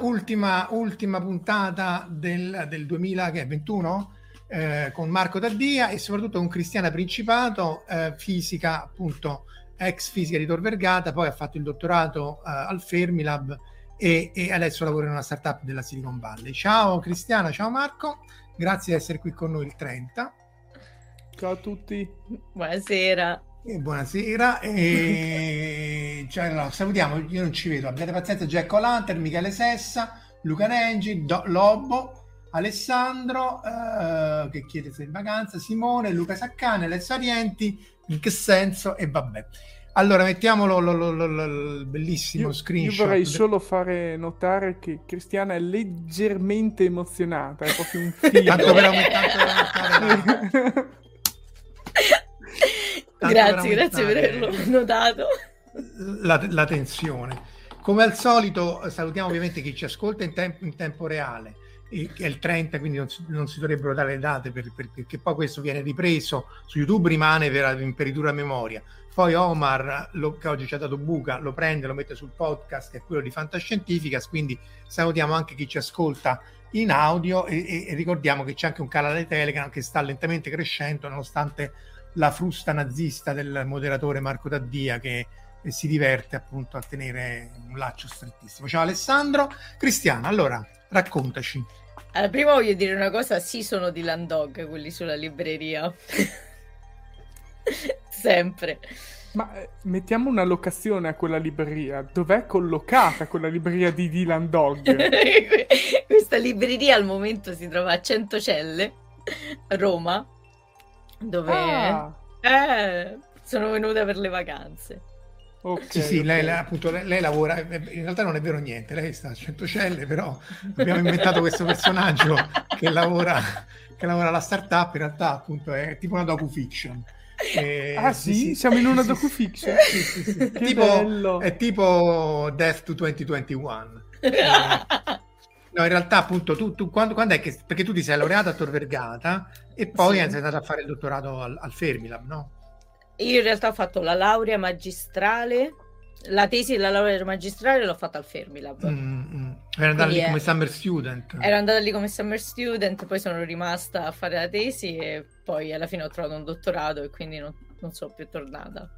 Ultima, ultima puntata del, del 2021 eh, con Marco Taddia e soprattutto con Cristiana Principato, eh, fisica appunto ex fisica di Tor Vergata, poi ha fatto il dottorato eh, al Fermilab e, e, adesso lavora in una startup della Silicon Valley. Ciao Cristiana, ciao Marco, grazie di essere qui con noi il 30. Ciao a tutti. Buonasera. E buonasera, e... cioè, allora, salutiamo, io non ci vedo, abbiate pazienza, Jack O'Lantern, Michele Sessa, Luca Nengi, Do- Lobo, Alessandro, eh, che chiede se in vacanza, Simone, Luca Saccane, Alessio Arienti, in che senso, e vabbè. Allora, mettiamolo lo, lo, lo, il bellissimo io, screenshot. Io vorrei solo fare notare che Cristiana è leggermente emozionata, è proprio un filo. Tanto per aumentare grazie, grazie per averlo notato. La, la, tensione. Come al solito, salutiamo ovviamente chi ci ascolta in, tempo, in tempo reale, che è il 30, quindi non si, non si dovrebbero dare le date per, per, perché poi questo viene ripreso su YouTube, rimane per imperitura memoria. Poi Omar, lo, che oggi ci ha dato buca, lo prende, lo mette sul podcast, che è quello di Fantascientificas, quindi salutiamo anche chi ci ascolta in audio e, e ricordiamo che c'è anche un canale Telegram che sta lentamente crescendo nonostante la frusta nazista del moderatore Marco Taddia che si diverte appunto a tenere un laccio strettissimo. Ciao Alessandro. Cristiano, allora raccontaci. Allora, prima voglio dire una cosa, sì sono di Landog quelli sulla libreria. Sempre. Ma eh, mettiamo una locazione a quella libreria. Dov'è collocata quella libreria di Dylan Dog? Questa libreria al momento si trova a Centocelle, Roma, dove ah. eh, sono venuta per le vacanze. Okay, sì, sì, okay. lei, lei, appunto, lei, lei, lavora, eh, in realtà non è vero niente, lei sta a Centocelle, però abbiamo inventato questo personaggio che lavora, che lavora alla startup, in realtà appunto è tipo una docu-fiction. Eh, ah sì? sì? Siamo in una docu-fiction? Sì, sì, sì. tipo, è tipo Death to 2021. eh, no, in realtà appunto tu, tu quando, quando, è che, perché tu ti sei laureata a Tor Vergata e poi sì. sei andata a fare il dottorato al, al Fermilab, no? Io in realtà ho fatto la laurea magistrale, la tesi e la laurea magistrale l'ho fatta al Fermilab. Mm, mm. Era andata lì come summer student. Ero andata lì come summer student, poi sono rimasta a fare la tesi e poi alla fine ho trovato un dottorato e quindi non, non sono più tornata.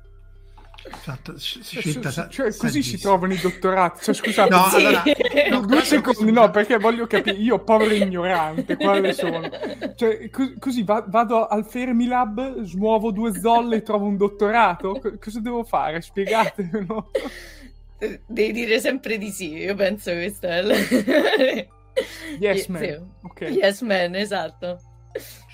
Esatto, scelta, cioè, cioè, così si trovano i dottorati. Cioè, scusate, no, allora, no, due secondi, no, perché voglio capire, io povero ignorante, quale sono? Cioè, co- così va- vado al Fermilab, smuovo due zolle e trovo un dottorato? Co- cosa devo fare? Spiegatemelo. Devi dire sempre di sì, io penso che questo è il... Yes man. Sì. Okay. Yes man, esatto.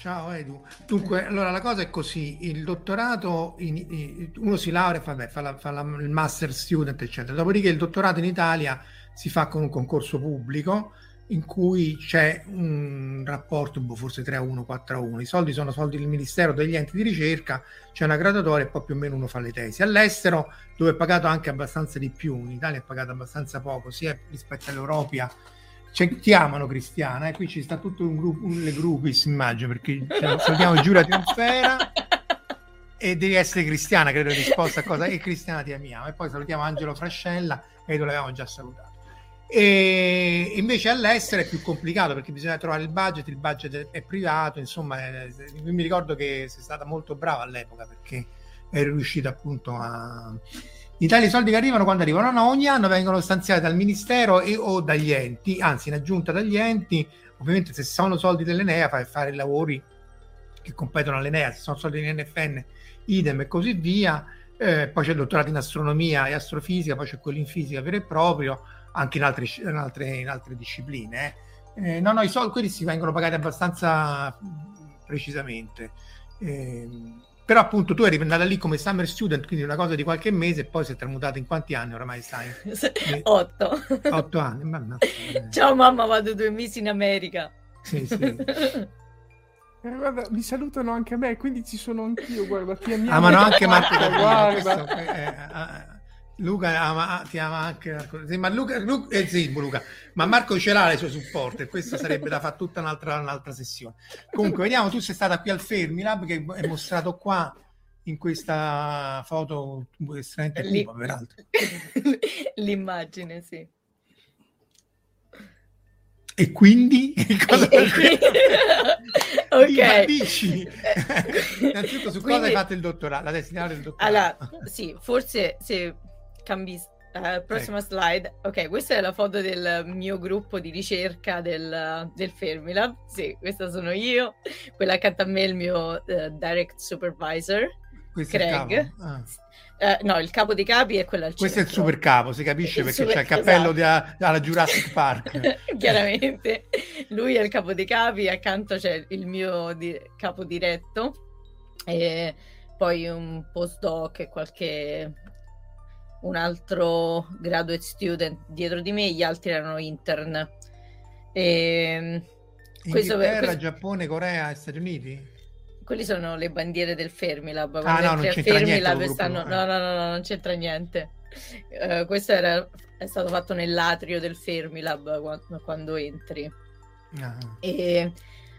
Ciao Edu. Dunque, allora la cosa è così: il dottorato, in, in, uno si laurea, vabbè, fa, la, fa la, il master student, eccetera. Dopodiché il dottorato in Italia si fa con un concorso pubblico in cui c'è un rapporto, boh, forse 3 a 1, 4 a 1. I soldi sono soldi del Ministero, degli enti di ricerca, c'è una graduatoria e poi più o meno uno fa le tesi. All'estero, dove è pagato anche abbastanza di più, in Italia è pagato abbastanza poco, sia rispetto all'Europa cioè, ti amano Cristiana e qui ci sta tutto un gruppo, un, le groupies immagino perché cioè, salutiamo giù la trionsfera e devi essere Cristiana credo risposta a cosa e Cristiana ti amiamo. E poi salutiamo Angelo Frascella e lo avevamo già salutato. E invece all'estero è più complicato perché bisogna trovare il budget il budget è privato insomma è, mi ricordo che sei stata molto brava all'epoca perché eri riuscita appunto a in Italia i soldi che arrivano quando arrivano? No, ogni anno vengono stanziati dal Ministero e o dagli enti, anzi in aggiunta dagli enti, ovviamente se sono soldi dell'Enea fai fare lavori che competono all'Enea, se sono soldi dell'NFN, idem e così via. Eh, poi c'è il dottorato in astronomia e astrofisica, poi c'è quello in fisica vero e proprio, anche in altre, in altre, in altre discipline. Eh. Eh, no, no, i soldi quelli si vengono pagati abbastanza precisamente. Però appunto tu eri andata lì come summer student, quindi una cosa di qualche mese e poi si è tramutata in quanti anni oramai stai? Otto. Otto anni. Mamma. Ciao mamma, vado due mesi in America. Sì, sì. Eh, guarda, mi salutano anche a me, quindi ci sono anch'io, guarda, ti amiamo. Amano anche Marco guarda. Questo, eh, eh, Luca ama, ti ama anche sì, ma Luca, Luca, eh, sì, Luca, ma Marco ce l'ha le sue supporte questo sarebbe da fare tutta un'altra, un'altra sessione. Comunque vediamo tu sei stata qui al Fermilab che è mostrato qua in questa foto estremamente L- cupa peraltro. l'immagine sì. E quindi? Cosa ok. Dici innanzitutto su quindi, cosa hai fatto il dottorato la tesi del dottorato? Allora sì forse se cambi uh, prossima ecco. slide. Ok, questa è la foto del mio gruppo di ricerca del, del Fermilab. Sì, questa sono io. Quella accanto a me è il mio uh, direct supervisor, questo Craig. Ah. uh, no, il capo dei capi è quello al Questo è il super capo, si capisce il perché super... c'è il cappello esatto. alla Jurassic Park. Chiaramente. Lui è il capo dei capi, accanto c'è il mio di... capo diretto. E poi un postdoc e qualche un altro graduate student dietro di me, gli altri erano intern. E, Inghilterra, questo... Giappone, Corea e Stati Uniti? Quelli sono le bandiere del Fermilab. Ah, no, non c'entra Fermilab niente stanno... no, no, no, no, non c'entra niente. Uh, questo era... è stato fatto nell'atrio del Fermilab quando, quando entri. Ah. E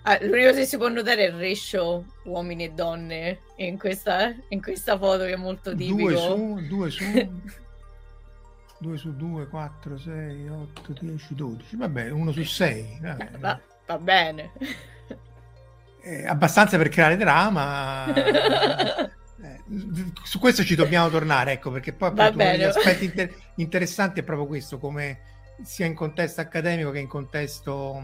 Ah, l'unica cosa che si può notare è il ratio uomini e donne in questa, in questa foto che è molto tipico. 2 su, 2 su, 2 su 2, 4, 6, 8, 10, 12. Vabbè, 1 su 6. Va, va bene. Eh, abbastanza per creare drama. eh, su questo ci dobbiamo tornare, ecco, perché poi appunto, uno degli aspetti inter- interessanti è proprio questo, come sia in contesto accademico che in contesto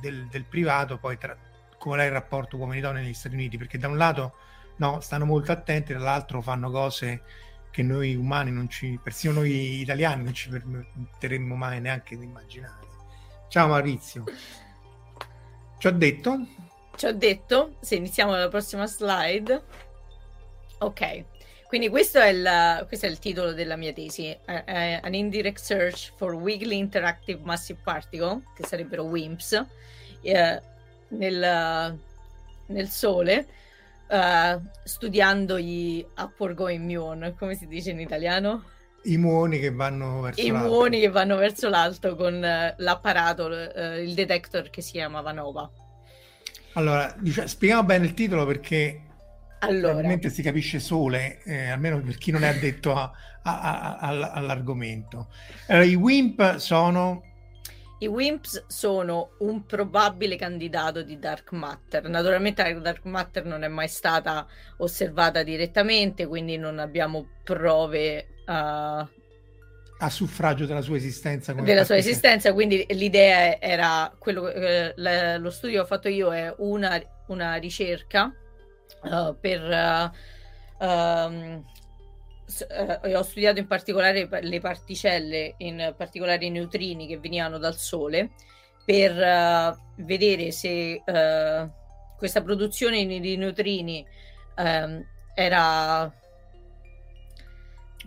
del, del privato, poi tra, qual è il rapporto uomini-donne negli Stati Uniti, perché da un lato no, stanno molto attenti, dall'altro fanno cose che noi umani non ci, persino noi italiani non ci permetteremmo mai neanche di immaginare. Ciao Maurizio. Ci ho detto? Ci ho detto, se iniziamo dalla prossima slide. Ok, quindi questo è, il, questo è il titolo della mia tesi, uh, uh, An Indirect Search for Weakly Interactive Massive Particle, che sarebbero WIMPs, uh, nel, nel, Sole, studiando gli upward going muon, come si dice in italiano? I muoni che vanno verso I l'alto. I muoni che vanno verso l'alto con l'apparato, il detector che si chiama Vanova. Allora, diciamo, spieghiamo bene il titolo perché allora. Probabilmente si capisce sole, eh, almeno per chi non è addetto a, a, a, all'argomento. Allora, I WIMP sono... i Wimps sono un probabile candidato di Dark Matter. Naturalmente la Dark Matter non è mai stata osservata direttamente, quindi non abbiamo prove uh, a suffragio della sua esistenza. della sua esistenza, quindi l'idea era quello eh, lo studio che ho fatto io è una, una ricerca uh, per uh, um, uh, ho studiato in particolare le particelle, in particolare i neutrini che venivano dal Sole, per uh, vedere se uh, questa produzione di neutrini um, era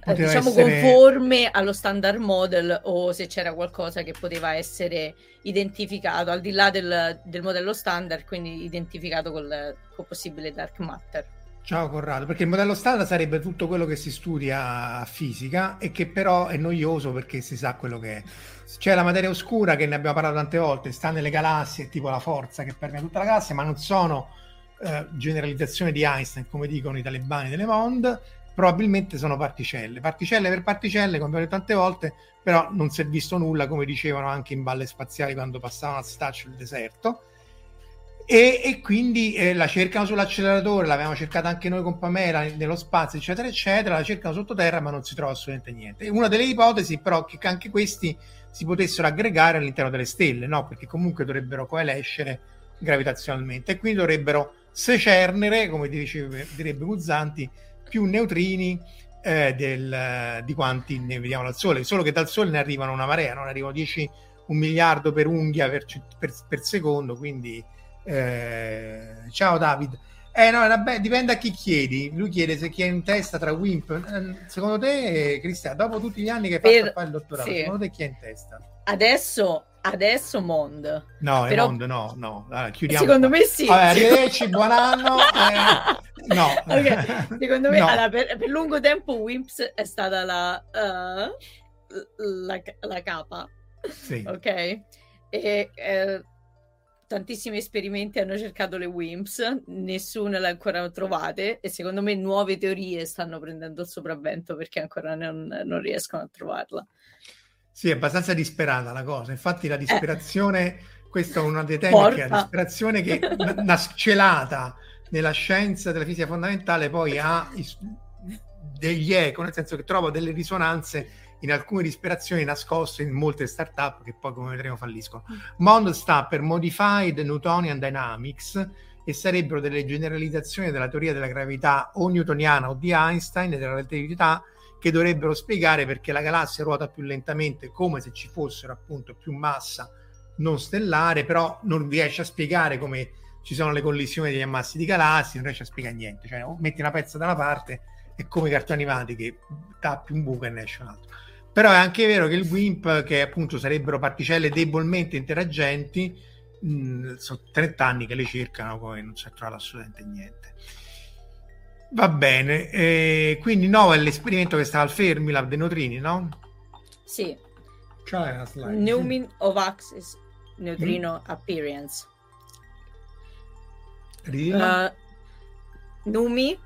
Poteva diciamo essere... conforme allo standard model o se c'era qualcosa che poteva essere identificato al di là del, del modello standard, quindi identificato col, col possibile dark matter. Ciao Corrado, perché il modello standard sarebbe tutto quello che si studia a fisica e che però è noioso perché si sa quello che è. C'è la materia oscura che ne abbiamo parlato tante volte, sta nelle galassie, tipo la forza che permea tutta la galassia, ma non sono eh, generalizzazioni di Einstein, come dicono i talebani delle Monde, probabilmente sono particelle. Particelle per particelle, come abbiamo detto tante volte, però non si è visto nulla, come dicevano anche in balle spaziali quando passavano a staccio il deserto e, e quindi eh, la cercano sull'acceleratore, l'avevamo cercata anche noi con Pamela nello spazio, eccetera, eccetera, la cercano sottoterra ma non si trova assolutamente niente. Una delle ipotesi però è che anche questi si potessero aggregare all'interno delle stelle, no? Perché comunque dovrebbero coalescere gravitazionalmente e quindi dovrebbero secernere, come direbbe Guzzanti, più neutrini eh, del, di quanti ne vediamo dal Sole, solo che dal Sole ne arrivano una marea, non arrivano 10, un miliardo per unghia per, per, per secondo, quindi eh, ciao David. Eh no, vabbè, dipende a chi chiedi. Lui chiede se chi è in testa tra Wimp. Eh, secondo te, Cristian, dopo tutti gli anni che hai fatto per... fare il dottorato, sì. secondo te chi è in testa? Adesso, adesso Mond. No, Però... Mond, no, no. Allora, chiudiamo. Secondo qua. me sì. Vabbè, arrivederci, buon anno. Eh, no. Okay. Secondo me, no. allora, per, per, lungo tempo Wimps è stata la, uh, la, la capa. Sì. Ok? E... Eh, tantissimi esperimenti hanno cercato le WIMPs, nessuna le ancora trovate e secondo me nuove teorie stanno prendendo il sopravvento perché ancora non, non riescono a trovarla. Sì, è abbastanza disperata la cosa. Infatti la disperazione, eh. questo è uno dei temi Porta. che la disperazione che una celata nella scienza della fisica fondamentale poi ha degli eco, nel senso che trova delle risonanze in alcune disperazioni nascoste in molte startup che poi come vedremo falliscono. MOND sta per Modified Newtonian Dynamics e sarebbero delle generalizzazioni della teoria della gravità o newtoniana o di Einstein e della relatività che dovrebbero spiegare perché la galassia ruota più lentamente come se ci fossero appunto più massa non stellare, però non riesce a spiegare come ci sono le collisioni degli ammassi di galassie, non riesce a spiegare niente, cioè metti una pezza da una parte è come i cartoni animati che tappi un buco e ne esce un altro. Però è anche vero che il WIMP, che appunto sarebbero particelle debolmente interagenti, mh, sono 30 anni che le cercano, poi non si è trovato assolutamente niente. Va bene, eh, quindi no, è l'esperimento che sta al Fermilab dei neutrini, no? Sì. C'è una slide. Newman of Axis Neutrino mm. Appearance. Uh, Numi,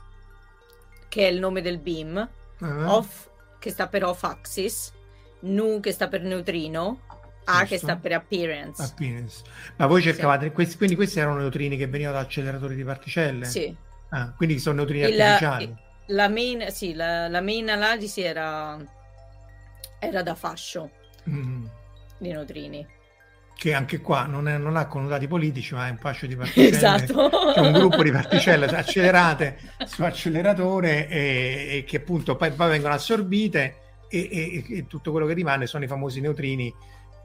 che è il nome del beam, uh-huh. of che sta per off axis, nu che sta per neutrino, A che sta per appearance. appearance. Ma voi cercavate, sì. questi, quindi questi erano neutrini che venivano da acceleratori di particelle? Sì. Ah, quindi sono neutrini il, artificiali? La main, sì, la, la main analisi era, era da fascio mm. di neutrini che anche qua non, è, non, ha connotati politici, ma è un fascio di particelle, esatto. è un gruppo di particelle accelerate su acceleratore e, e che appunto poi, poi vengono assorbite e, e, e, tutto quello che rimane sono i famosi neutrini,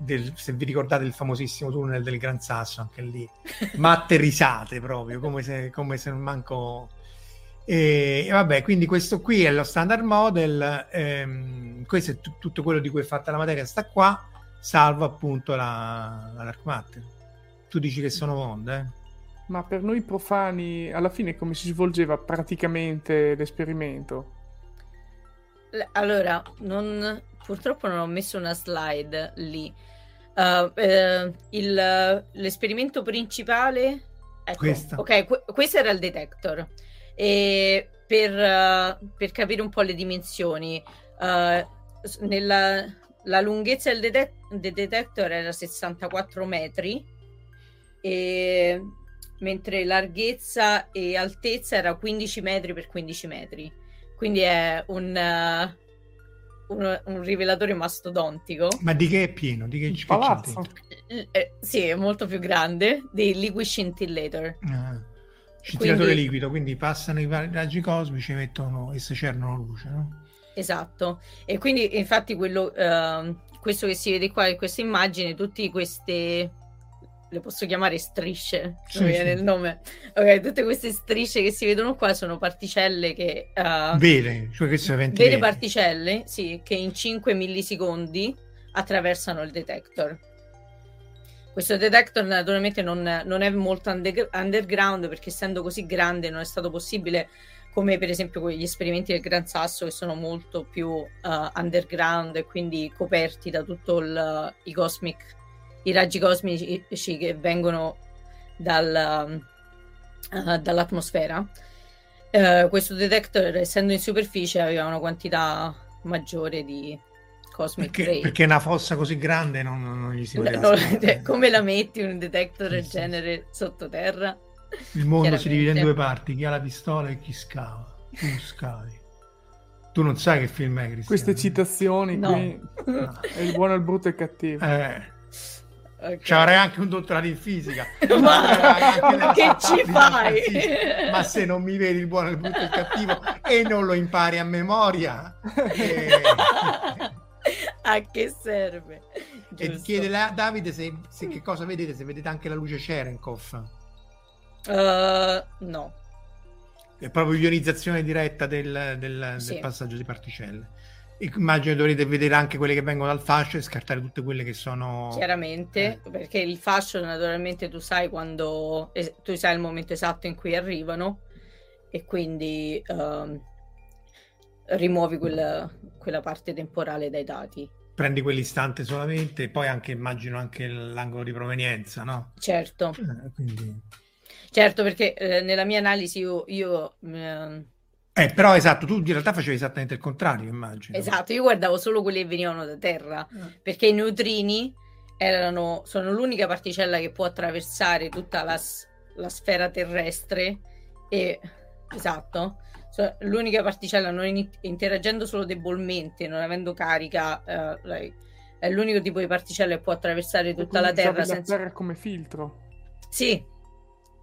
del, se vi ricordate il famosissimo tunnel del Gran Sasso, anche lì, matte risate proprio, come se, come se non manco... E, e, vabbè, quindi questo qui è lo standard model, ehm, questo è t- tutto quello di cui è fatta la materia, sta qua salvo appunto la, la Dark Matter. Tu dici che sono onde? Eh? Ma per noi profani, alla fine come si svolgeva praticamente l'esperimento? Allora, non, purtroppo non ho messo una slide lì. Uh, eh, il, l'esperimento principale... Ecco, Questa. Ok, qu- questo era il detector. E per, uh, per capire un po' le dimensioni, uh, nella, la lunghezza del, det- del detector era 64 metri, e... mentre larghezza e altezza era 15 metri per 15 metri. Quindi è un, uh, un, un rivelatore mastodontico. Ma di che è pieno? Di che, palazzo. dentro? L- eh, sì, è molto più grande di Liquid Scintillator. Ah, Scintillatore Quindi- liquido, quindi passano i raggi cosmici mettono, e secernono luce, no? Esatto, e quindi infatti quello, ehm, questo che si vede qua in questa immagine, tutte queste, le posso chiamare strisce, Sì, non viene sì. il nome, ok, tutte queste strisce che si vedono qua sono particelle che, eh, Vere, cioè che sono vere veri. particelle, sì, che in 5 millisecondi attraversano il detector. Questo detector naturalmente non, non è molto under- underground perché essendo così grande non è stato possibile come per esempio gli esperimenti del Gran Sasso che sono molto più eh, underground e quindi coperti da tutto il, i cosmic, i raggi cosmici che vengono dal, eh, dall'atmosfera. Eh, questo detector, essendo in superficie, aveva una quantità maggiore di cosmic Perché, ray. perché una fossa così grande non, non- gli si No, poteva no, cioè, come la metti un detector del genere sottoterra? Il mondo si divide in due parti, chi ha la pistola e chi scava. Tu scavi. Tu non sai che film è, Cristiano. Queste citazioni No. qui. È il buono, il brutto e il cattivo. Eh, Ok. ci avrei anche un dottorato in fisica. Ma anche che ci fai? Ma se non mi vedi il buono, il brutto e il cattivo e non lo impari a memoria, eh, a che serve? e Giusto. chiede a Davide se, se che cosa vedete, se vedete anche la luce Cherenkov. Uh, no, È proprio ionizzazione diretta del, del- Sì. del passaggio di particelle. Immagino dovrete vedere anche quelle che vengono dal fascio e scartare tutte quelle che sono... chiaramente, Eh. perché il fascio naturalmente tu sai quando, tu sai il momento esatto in cui arrivano e quindi ehm, rimuovi quel- quella parte temporale dai dati. Prendi quell'istante solamente e poi anche immagino anche l'angolo di provenienza, no? Certo, Eh, quindi... certo perché eh, nella mia analisi io, io, ehm, Eh, però esatto, tu in realtà facevi esattamente il contrario, immagino. esatto, io guardavo solo quelli che venivano da terra. Eh. perché i neutrini erano, sono l'unica particella che può attraversare tutta la, la sfera terrestre e esatto so- l'unica particella non in- interagendo solo debolmente non avendo carica eh, è l'unico tipo di particella che può attraversare tutta la terra la senza Terra come filtro. sì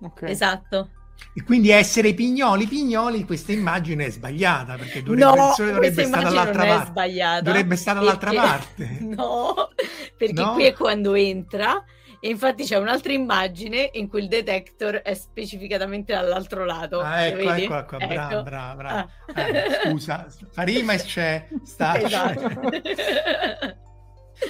Ok. esatto E quindi essere pignoli, pignoli, questa immagine è sbagliata perché dovrebbe, no dovrebbe stare dall'altra parte. sbagliata Dovrebbe stare dall'altra perché- parte. no perché No? qui è quando entra e infatti c'è un'altra immagine in cui il detector è specificatamente dall'altro lato Ah, ecco, vedi? eccola qua, brava, Ecco. brava, brava. Ah. Eh, scusa, fa rima e c'è, sta, esatto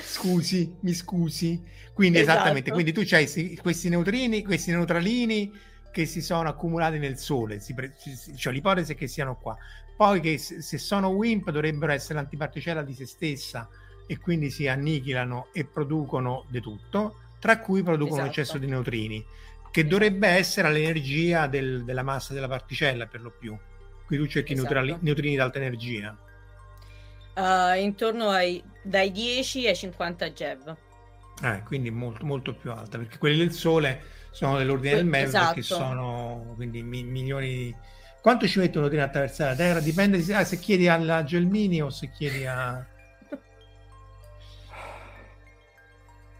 scusi, mi scusi. Quindi Esatto. esattamente, quindi tu hai questi neutrini, questi neutralini che si sono accumulati nel Sole, pre- cioè l'ipotesi è che siano qua. Poi che se sono WIMP dovrebbero essere l'antiparticella di se stessa e quindi si annichilano e producono di tutto, tra cui producono un Esatto. eccesso di neutrini, che dovrebbe essere l'energia del- della massa della particella per lo più. Qui tu cerchi Esatto. neutrali- neutrini di alta energia. Uh, intorno ai dai 10 ai 50 GeV Eh, quindi molto, molto più alta, perché quelli del Sole sono dell'ordine del mezzo, che esatto. sono quindi mi- milioni di... Quanto ci mettono a attraversare la Terra? Dipende se, ah, se chiedi alla Gelmini o se chiedi a...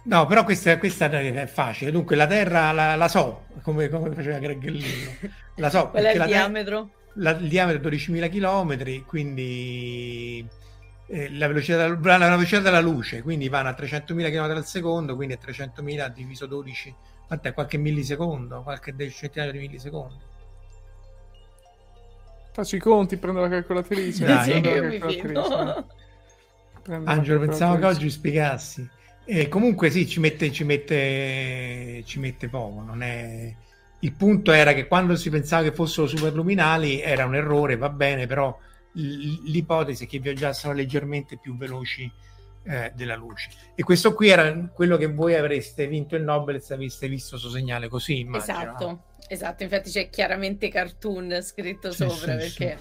No, però questa, questa è facile. Dunque, la Terra la, la so, come, come faceva Greggellino. La so, qual è il diametro? la- il diametro è 12.000 km, quindi eh, la, velocità della, la velocità della luce, quindi vanno a 300.000 km al secondo, quindi è 300.000 diviso 12, quant'è? Qualche millisecondo, qualche centinaio di millisecondi. Faccio i conti, prendo la calcolatrice. Dai. prendo la calcolatrice. Prendo la Angelo, pensavo che oggi spiegassi. E comunque sì, ci mette, ci mette, ci mette poco. Non è... Il punto era che quando si pensava che fossero superluminali era un errore, va bene, però l'ipotesi è che viaggiassero leggermente più veloci eh, della luce. E questo qui era quello che voi avreste vinto il Nobel se aveste visto questo segnale così, immagino. no? Esatto, esatto, infatti c'è chiaramente cartoon scritto Sì, sopra sì, perché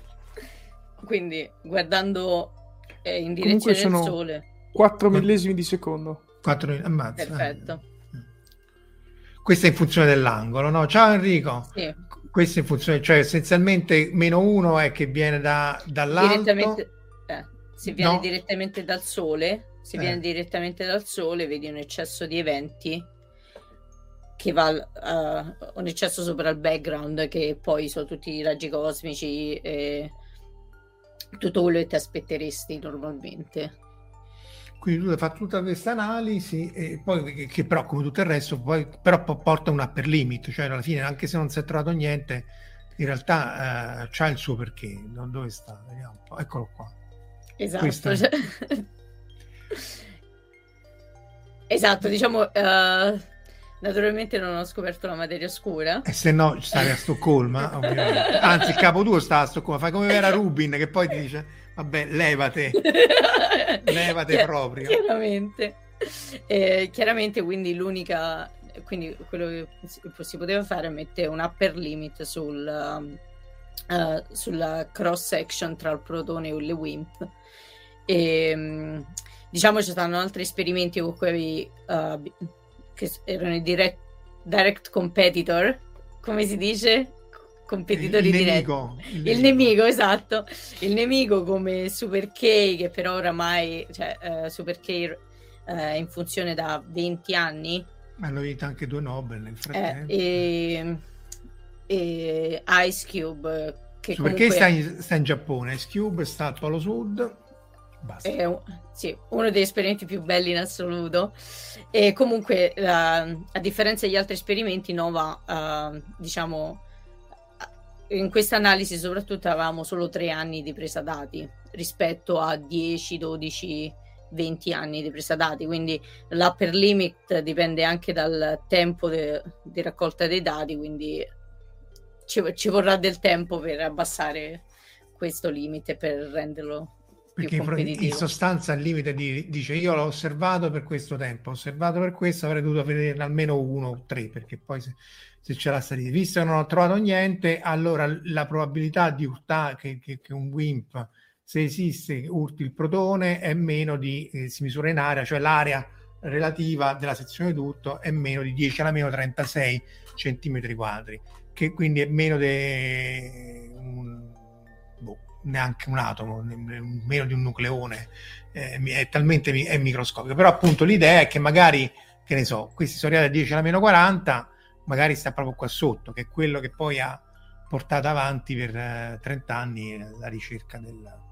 quindi guardando eh, in direzione del sole 4 millesimi di secondo. 4 ammazza. Perfetto. Questo è in funzione dell'angolo, no? Ciao Enrico. Sì. Questo è in funzione, cioè essenzialmente meno 1 è che viene da, dall'alto. Direttamente, eh, se viene No. direttamente dal sole, se Eh. viene direttamente dal sole, vedi un eccesso di eventi che va a- un eccesso sopra il background che poi sono tutti i raggi cosmici e tutto quello che ti aspetteresti normalmente. Quindi tu hai fatto tutta questa analisi e poi che, però come tutto il resto poi però po- porta un upper limit, cioè alla fine anche se non si è trovato niente, in realtà eh, c'ha il suo perché. Dove sta? Vediamo. Eccolo qua. Esatto. Cioè- esatto, diciamo, eh, naturalmente non ho scoperto la materia oscura. E se no stavi a Stoccolma, ovviamente. Anzi, il capo tuo sta a Stoccolma, fai come Vera Rubin che poi ti dice vabbè, levate. Levate Chiar- proprio. Chiaramente. Eh, chiaramente, quindi l'unica, quindi quello che si, poteva fare è mettere un upper limit sul, eh, sulla cross section tra il protone e le WIMP. E, mm, diciamo ci stanno altri esperimenti con cui uh, che erano i direct, direct competitor, come si dice? Competitori il diretti. nemico, Il nemico, esatto. Il nemico come Super K, che però oramai, cioè, eh, Super K eh, è in funzione da 20 anni, Hanno vinto anche due Nobel nel eh, frattempo. e, e Ice Cube, che comunque sta in, sta in Giappone? Ice Cube sta al Polo Sud. Basta. è un- sì, uno degli esperimenti più belli in assoluto. E comunque, la- a differenza degli altri esperimenti, Nova, eh, diciamo, in questa analisi soprattutto avevamo solo tre anni di presa dati rispetto a 10, 12, 20 anni di presa dati, quindi l'upper limit dipende anche dal tempo de- di raccolta dei dati, quindi ci, ci vorrà del tempo per abbassare questo limite per renderlo Perché in, sostanza il limite di- dice io l'ho osservato per questo tempo, ho osservato per questo, avrei dovuto vederne almeno uno o tre, perché poi se, se c'è la salita, visto che non ho trovato niente, allora la probabilità di urtare che, che- che un WIMP, se esiste, urti il protone è meno di, eh, si misura in area, cioè l'area relativa della sezione tutto è meno di 10 alla meno 36 centimetri quadri, che quindi è meno di un, neanche un atomo, meno di un nucleone, eh, è talmente è microscopico. Però appunto l'idea è che magari, che ne so, questi sono arrivati a 10 alla meno 40, magari sta proprio qua sotto, che è quello che poi ha portato avanti per eh, 30 anni la ricerca del...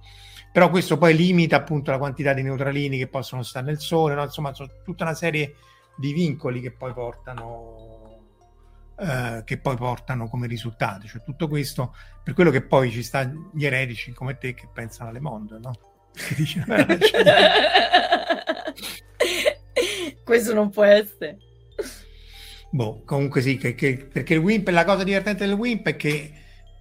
Però questo poi limita appunto la quantità di neutralini che possono stare nel Sole, no? insomma, sono tutta una serie di vincoli che poi portano, eh, che poi portano come risultati. Cioè tutto questo per quello che poi ci sta gli eretici come te che pensano alle mondo, no? Che dicono, "Eh, non c'è niente". Questo non può essere. Boh, comunque sì, che, che- perché il WIMP, la cosa divertente del WIMP è che,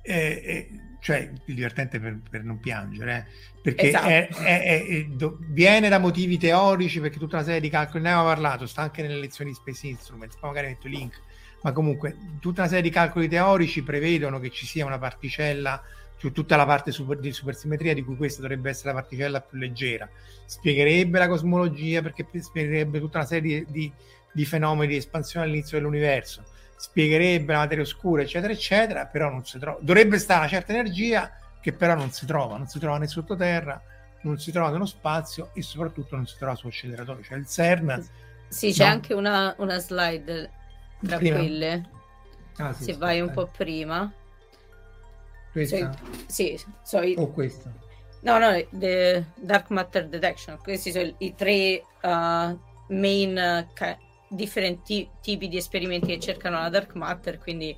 eh, eh, cioè, il divertente per, per non piangere, eh, perché Esatto. è- è- è- do- viene da motivi teorici, perché tutta una serie di calcoli, ne avevamo parlato, sta anche nelle lezioni di Space Instruments, poi magari metto i link, ma comunque tutta una serie di calcoli teorici prevedono che ci sia una particella su tutta la parte super- di supersimmetria di cui questa dovrebbe essere la particella più leggera. Spiegherebbe la cosmologia perché spiegherebbe tutta una serie di, di- fenomeni di espansione all'inizio dell'universo, spiegherebbe la materia oscura, eccetera, eccetera, però non si trova. Dovrebbe stare una certa energia che però non si trova, non si trova né sottoterra, non si trova nello spazio e soprattutto non si trova su acceleratore, cioè il CERN. Sì, c'è No. anche una, una slide tra Prima? quelle, Ah, sì, se aspetta, vai un eh. po' prima. questa Sì, so i- o questa. no, no, the Dark Matter Detection. Questi sono i, tre uh, main uh, ca- differenti tipi di esperimenti che cercano la Dark Matter, quindi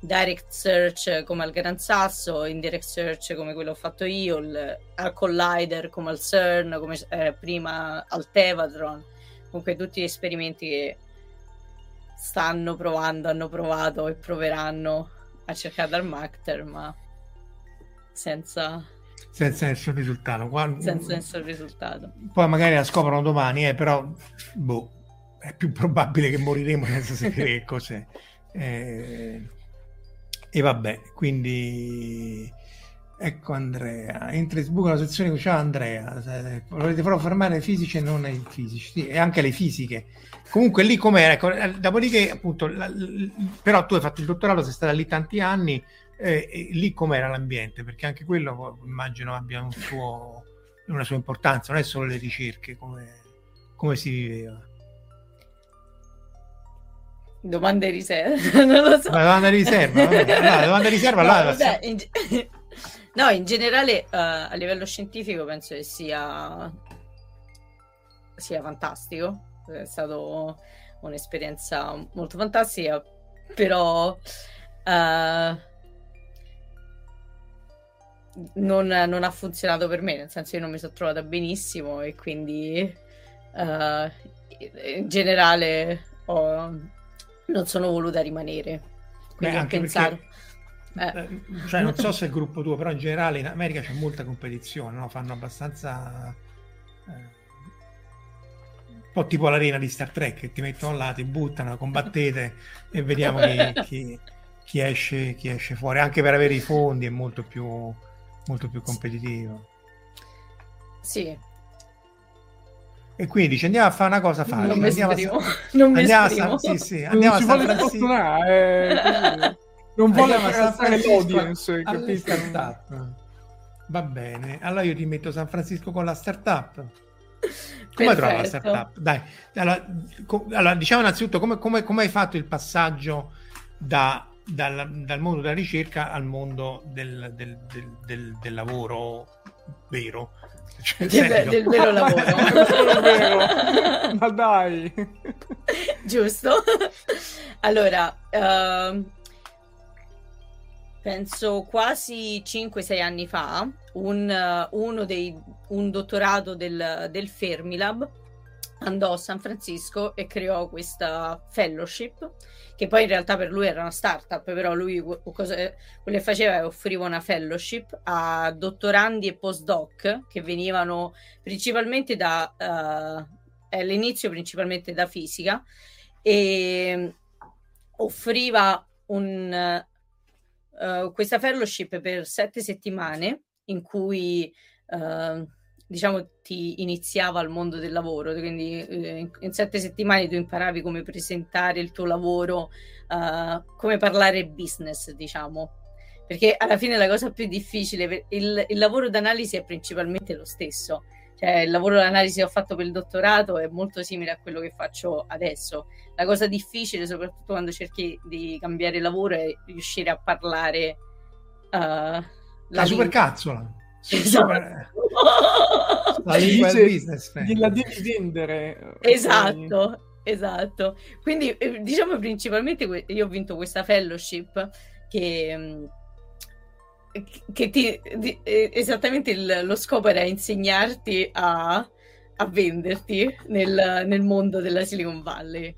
direct search come al Gran Sasso, indirect search come quello ho fatto io, il, al Collider come al CERN, come eh, prima al Tevatron. Comunque tutti gli esperimenti che stanno provando, hanno provato e proveranno a cercare Dark Matter, ma senza, Senza nessun risultato. Qua- senza nessun risultato. Poi magari la scoprono domani, eh, però boh, è più probabile che moriremo senza sapere che cos'è. Eh, e vabbè, quindi Ecco Andrea, entra in sbuca la sezione ciao Andrea, volete però fermare i fisici e non i fisici, sì, e anche le fisiche. Comunque lì com'era, ecco, eh, dopodiché appunto, la, la, però tu hai fatto il dottorato, sei stata lì tanti anni, eh, lì com'era l'ambiente? Perché anche quello immagino abbia un suo, una sua importanza, non è solo le ricerche, come, come si viveva. Domande riserva, non lo so. La domanda di riserva, la domanda di riserva no, là, vabbè, in, no, in generale uh, a livello scientifico penso che sia, sia fantastico, è stata un'esperienza molto fantastica, però uh, non, non, ha funzionato per me, nel senso che io non mi sono trovata benissimo e quindi uh, in generale ho non sono voluta rimanere. Quindi Beh, ho pensato... Perché, eh. Cioè, non so se è il gruppo tuo, però in generale in America c'è molta competizione, no? fanno abbastanza... Eh, un po' tipo l'arena di Star Trek, che ti mettono là, ti buttano, combattete e vediamo chi, chi, chi, esce, chi esce fuori. Anche per avere i fondi è molto più, molto più competitivo. Sì, e quindi dice andiamo a fare una cosa facile. Non mi andiamo. A, non andiamo a, sì, sì, andiamo non a San Francisco. Eh, non vuole fare l'audience, startup. Va bene, allora io ti metto San Francisco con la startup. Come trovi la startup? Dai, allora, co- allora diciamo innanzitutto come, come, come, hai fatto il passaggio da, dal, dal, mondo della ricerca al mondo del, del, del, del lavoro vero? Cioè, del, del, vero lavoro. vero. Ma dai. Giusto. Allora, uh, penso quasi 5-6 anni fa, un, uno dei, un dottorato del, del Fermilab andò a San Francisco e creò questa fellowship che poi in realtà per lui era una startup, però lui cosa, quello che faceva è offriva una fellowship a dottorandi e postdoc che venivano principalmente da, uh, all'inizio principalmente da fisica e offriva un, uh, questa fellowship per sette settimane in cui uh, diciamo, ti iniziava al mondo del lavoro, quindi eh, in, in, sette settimane tu imparavi come presentare il tuo lavoro, uh, come parlare business, diciamo. Perché alla fine la cosa più difficile, il, il lavoro d'analisi è principalmente lo stesso. Cioè, il lavoro d'analisi che ho fatto per il dottorato è molto simile a quello che faccio adesso. La cosa difficile, soprattutto quando cerchi di cambiare lavoro, è riuscire a parlare uh, la, la supercazzola. Esatto. La lingua del business. La devi vendere. Esatto, esatto. Quindi eh, diciamo principalmente io ho vinto questa fellowship che mm, che ti, di, eh, esattamente il, lo scopo era insegnarti a, a venderti nel, nel, mondo della Silicon Valley.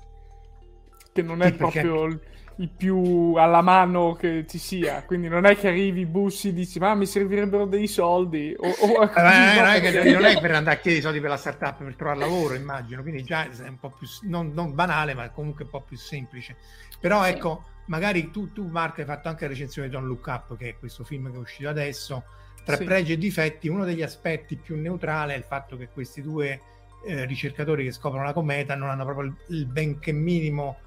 Che non è sì, proprio perché il più alla mano che ci sia. Quindi non è che arrivi, bussi, dici ma mi servirebbero dei soldi. O, o eh, non, è che, non, è per andare a chiedere i soldi per la startup per trovare lavoro, immagino. Quindi già è un po' più non, non banale, ma comunque un po' più semplice. Però sì. ecco, magari tu, tu Marco, hai fatto anche la recensione di Don't Look Up, che è questo film che è uscito adesso. Tra sì. pregi e difetti, uno degli aspetti più neutrali è il fatto che questi due eh, ricercatori che scoprono la cometa non hanno proprio il, il benché minimo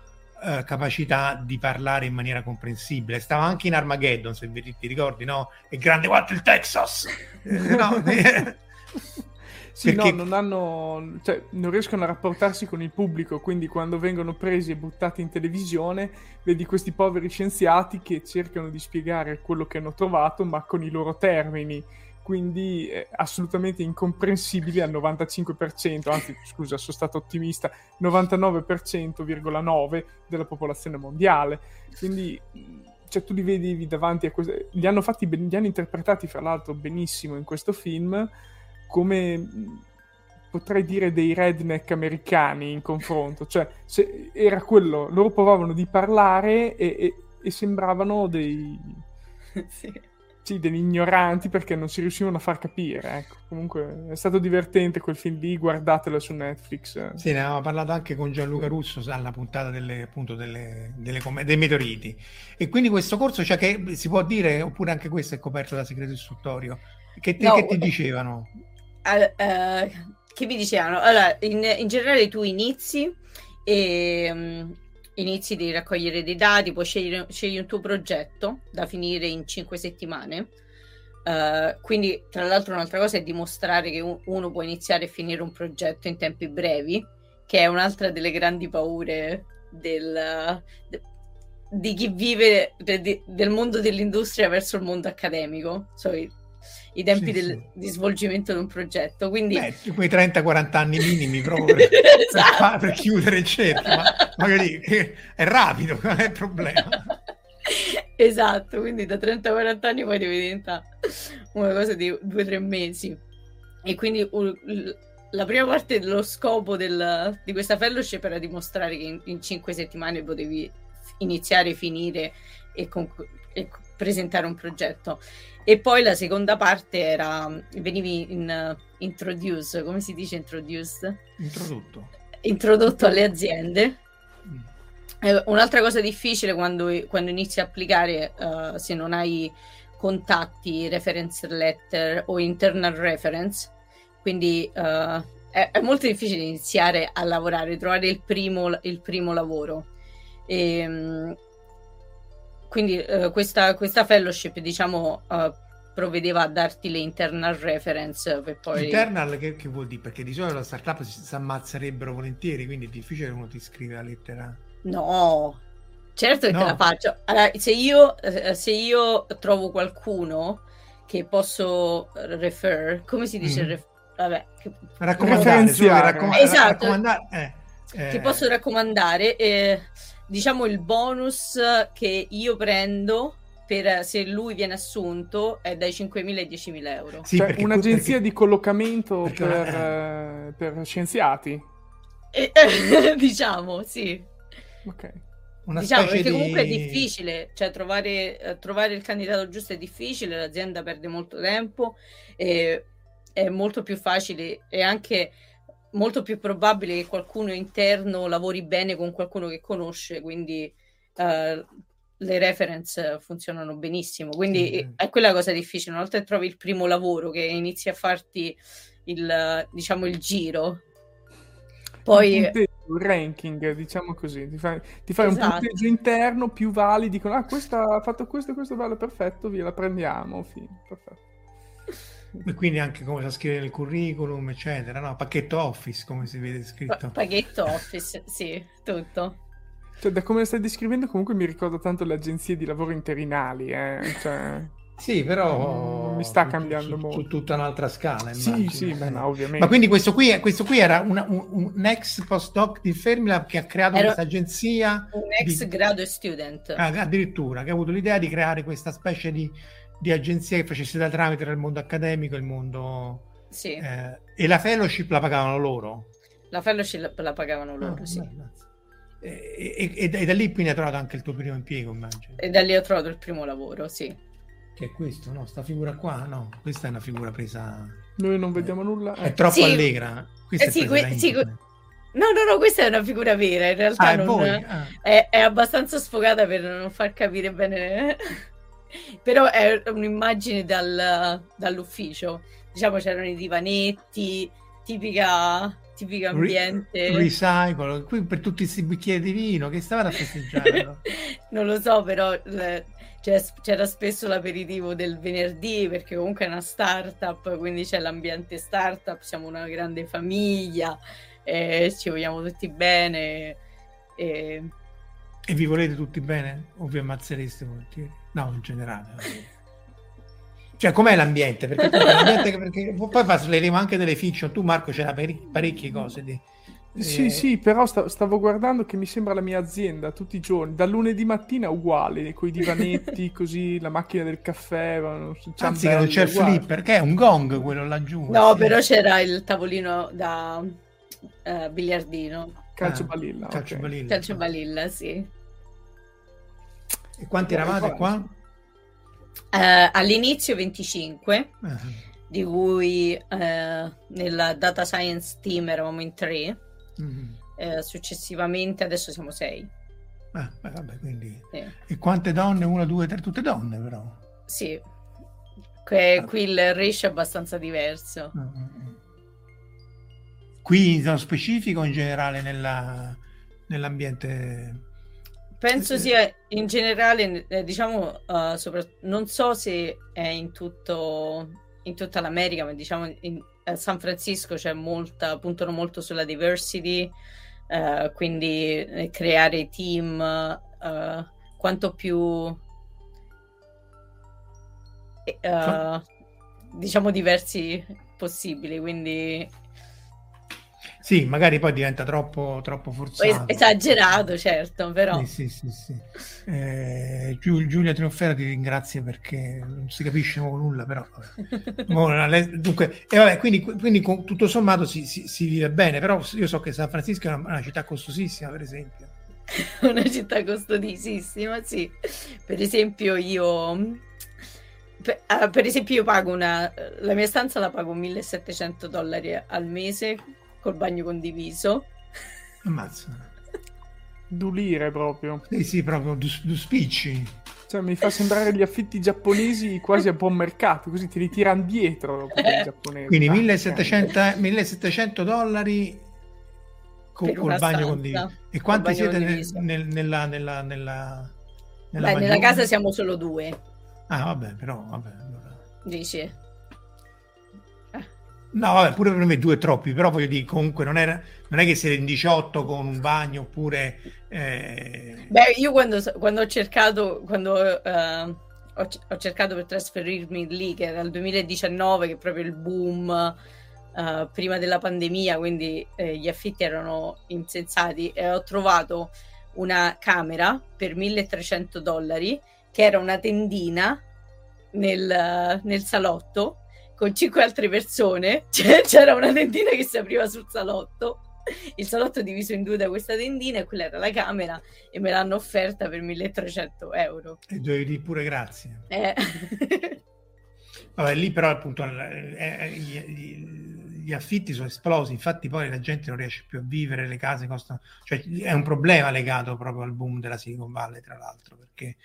eh, capacità di parlare in maniera comprensibile. Stava anche in Armageddon, se vi, ti ricordi, no? È grande quanto il Texas! Eh, no, sì, Perché... no, non hanno, cioè, non riescono a rapportarsi con il pubblico, quindi quando vengono presi e buttati in televisione, vedi questi poveri scienziati che cercano di spiegare quello che hanno trovato, ma con i loro termini quindi è assolutamente incomprensibile al 95%, anzi scusa, sono stato ottimista, 99,9% della popolazione mondiale. Quindi cioè, tu li vedi davanti a questo... Li hanno, fatti, li hanno interpretati, fra l'altro, benissimo in questo film, come potrei dire dei redneck americani in confronto. Cioè, era quello, loro provavano di parlare e, e, e sembravano dei... sì sì, degli ignoranti perché non si riuscivano a far capire. Ecco. Comunque è stato divertente quel film lì, guardatelo su Netflix. Sì, ne avevamo parlato anche con Gianluca Russo alla puntata delle, appunto, delle, delle com- dei meteoriti. E quindi questo corso, cioè che si può dire, oppure anche questo è coperto da segreto istruttorio, che, te, no, che ti dicevano? Uh, che mi dicevano? Allora, in, in generale tu inizi e... Um, inizi di raccogliere dei dati, puoi scegliere scegli un tuo progetto da finire in cinque settimane. Uh, quindi, tra l'altro, un'altra cosa è dimostrare che uno può iniziare e finire un progetto in tempi brevi, che è un'altra delle grandi paure del, de, di chi vive de, del mondo dell'industria verso il mondo accademico. So, i tempi sì, del, sì. di svolgimento di un progetto. Quindi... Beh, quei 30-40 anni minimi proprio per, esatto. per, per chiudere il cerchio, ma magari è rapido, non è il problema. Esatto, quindi da 30-40 anni poi diventa una cosa di 2-3 mesi. E quindi la prima parte dello scopo del, di questa fellowship era dimostrare che in, in 5 settimane potevi iniziare, finire e, conc- e presentare un progetto. E poi la seconda parte era, venivi in, uh, introduce, come si dice introduced? Introdotto. Introdotto alle aziende. Mm. Eh, un'altra cosa difficile quando, quando inizi a applicare, uh, se non hai contatti, reference letter o internal reference, quindi uh, è, è, molto difficile iniziare a lavorare, trovare il primo, il primo lavoro. E, um, quindi uh, questa, questa, fellowship, diciamo, uh, provvedeva a darti le internal reference per poi... Internal che, che vuol dire? Perché di solito la startup si, si ammazzerebbero volentieri, quindi è difficile che uno ti scrive la lettera. No, certo che no. te la faccio. Allora, se io, eh, se io trovo qualcuno che posso refer, come si dice? Mm. Ref- vabbè, che... raccomandare, raccom- esatto, raccomandare, eh, eh. che posso raccomandare. Eh, diciamo il bonus che io prendo per se lui viene assunto è dai 5.000 ai 10.000 euro. Sì, cioè, un'agenzia perché... di collocamento perché... per, eh, per, scienziati. Eh, diciamo, sì. Ok. Una diciamo perché di... comunque è difficile, cioè trovare, eh, trovare, il candidato giusto è difficile, l'azienda perde molto tempo e è molto più facile e anche molto più probabile che qualcuno interno lavori bene con qualcuno che conosce, quindi uh, le reference funzionano benissimo. Quindi sì. è quella cosa difficile. Una volta che trovi il primo lavoro, che inizi a farti il, diciamo, il giro, poi... Un ranking, diciamo così, ti fai, ti fai esatto. un punteggio interno, più vali, dicono, ah, questa ha fatto questo e questo, vale perfetto, via, la prendiamo, fine, perfetto. E quindi anche come sa scrivere nel curriculum, eccetera, no? Pacchetto Office, come si vede scritto. Pa- pacchetto Office, sì, tutto. Cioè, da come stai descrivendo, comunque mi ricorda tanto le agenzie di lavoro interinali, eh? Cioè... Sì, però mi sta cambiando su, molto. Su tutta un'altra scala. Immagino. Sì, sì, beh, no, ovviamente. Ma quindi questo qui, questo qui era una, un, un, ex postdoc di Fermilab che ha creato era questa agenzia. Un ex di... grado student. Ah, addirittura, che ha avuto l'idea di creare questa specie di di agenzie che facesse da tramite tra il mondo accademico e il mondo... Sì. Eh, e la fellowship la pagavano loro? La fellowship la pagavano loro, ah, sì. E, e, e, da lì quindi hai trovato anche il tuo primo impiego, immagino. E da lì ho trovato il primo lavoro, sì. Che è questo, no? Sta figura qua, no? Questa è una figura presa... Noi non vediamo nulla. È troppo sì. allegra. Questa eh, sì, que- sì, No, no, no, questa è una figura vera, in realtà ah, non... ah. è, è, abbastanza sfogata per non far capire bene però è un'immagine dal, dall'ufficio. Diciamo c'erano i divanetti, tipica, tipico ambiente. Re- recycle, qui per tutti questi bicchieri di vino che stavano a festeggiare. non lo so, però le, c'era spesso l'aperitivo del venerdì perché comunque è una startup, quindi c'è l'ambiente startup, siamo una grande famiglia, eh, ci vogliamo tutti bene. E... e vi volete tutti bene? O vi ammazzereste volentieri? No, in generale. Cioè, com'è l'ambiente? Perché, l'ambiente, perché poi parleremo anche delle fiction. Tu, Marco, c'era parecchie cose di... Sì, eh... sì, però sta, stavo guardando che mi sembra la mia azienda tutti i giorni, dal lunedì mattina uguale, con i divanetti, così, la macchina del caffè. Anzi, che non c'è il flipper, che è un gong quello laggiù. No, sì. però c'era il tavolino da uh, biliardino. Calcio ah, balilla. Calcio okay. balilla. Calcio balilla, sì. E quanti eravate qua? Uh, all'inizio 25, Uh-huh. di cui uh, nella data science team eravamo in tre, Mhm. uh, successivamente adesso siamo sei. Ah, beh, vabbè, quindi... Sì. E quante donne? Una, due, tre, tutte donne però. Sì. Que- qui il ratio è abbastanza diverso. Mm-mm. Qui nello specifico o in generale nella- nell'ambiente... Penso sia in generale, eh, diciamo, uh, sopra- non so se è in tutto in tutta l'America, ma diciamo in, a San Francisco c'è molta, puntano molto sulla diversity, eh, quindi creare team eh, quanto più diciamo diversi possibili, quindi Sì, magari poi diventa troppo, troppo forzato. esagerato, certo, però Sì, sì, sì. Eh, Giu- Giulia Trionfera ti ringrazia perché non si capisce nulla, però dunque, e vabbè, quindi, quindi tutto sommato si, si- si vive bene, però io so che San Francisco è una, una città costosissima, per esempio. una città costosissima, sì. Per esempio io per, ah, per esempio io pago una la mia stanza la pago 1700 dollari al mese col bagno condiviso. Ammazza. Dulire proprio. Sì, sì, proprio due, due spicci. Cioè, mi fa sembrare gli affitti giapponesi quasi a buon mercato, così ti ritirano dietro dopo quelli giapponesi. Quindi Ah, 1700, 1700 dollari co- col bagno condiviso. E quanti siete nel- nel- nella, nella, nella, nella Beh, nella casa siamo solo due, Ah, vabbè, però, vabbè. allora. dici. No, vabbè, pure per me due troppi, però voglio dire, comunque non, era, non è che siete in 18 con un bagno oppure... eh, Beh, io quando, quando ho cercato, quando eh, ho, ho cercato per trasferirmi lì, che era il 2019, che è proprio il boom eh, prima della pandemia, quindi eh, gli affitti erano insensati, e ho trovato una camera per 1300 dollari, che era una tendina nel, nel salotto con cinque altre persone. Cioè, c'era una tendina che si apriva sul salotto. Il salotto è diviso in due da questa tendina e quella era la camera e me l'hanno offerta per 1300 euro. e dovevi dire pure grazie. Eh. Vabbè, lì però appunto eh, eh, gli, affitti sono esplosi, infatti poi la gente non riesce più a vivere, le case costano, cioè è un problema legato proprio al boom della Silicon Valley, tra l'altro, perché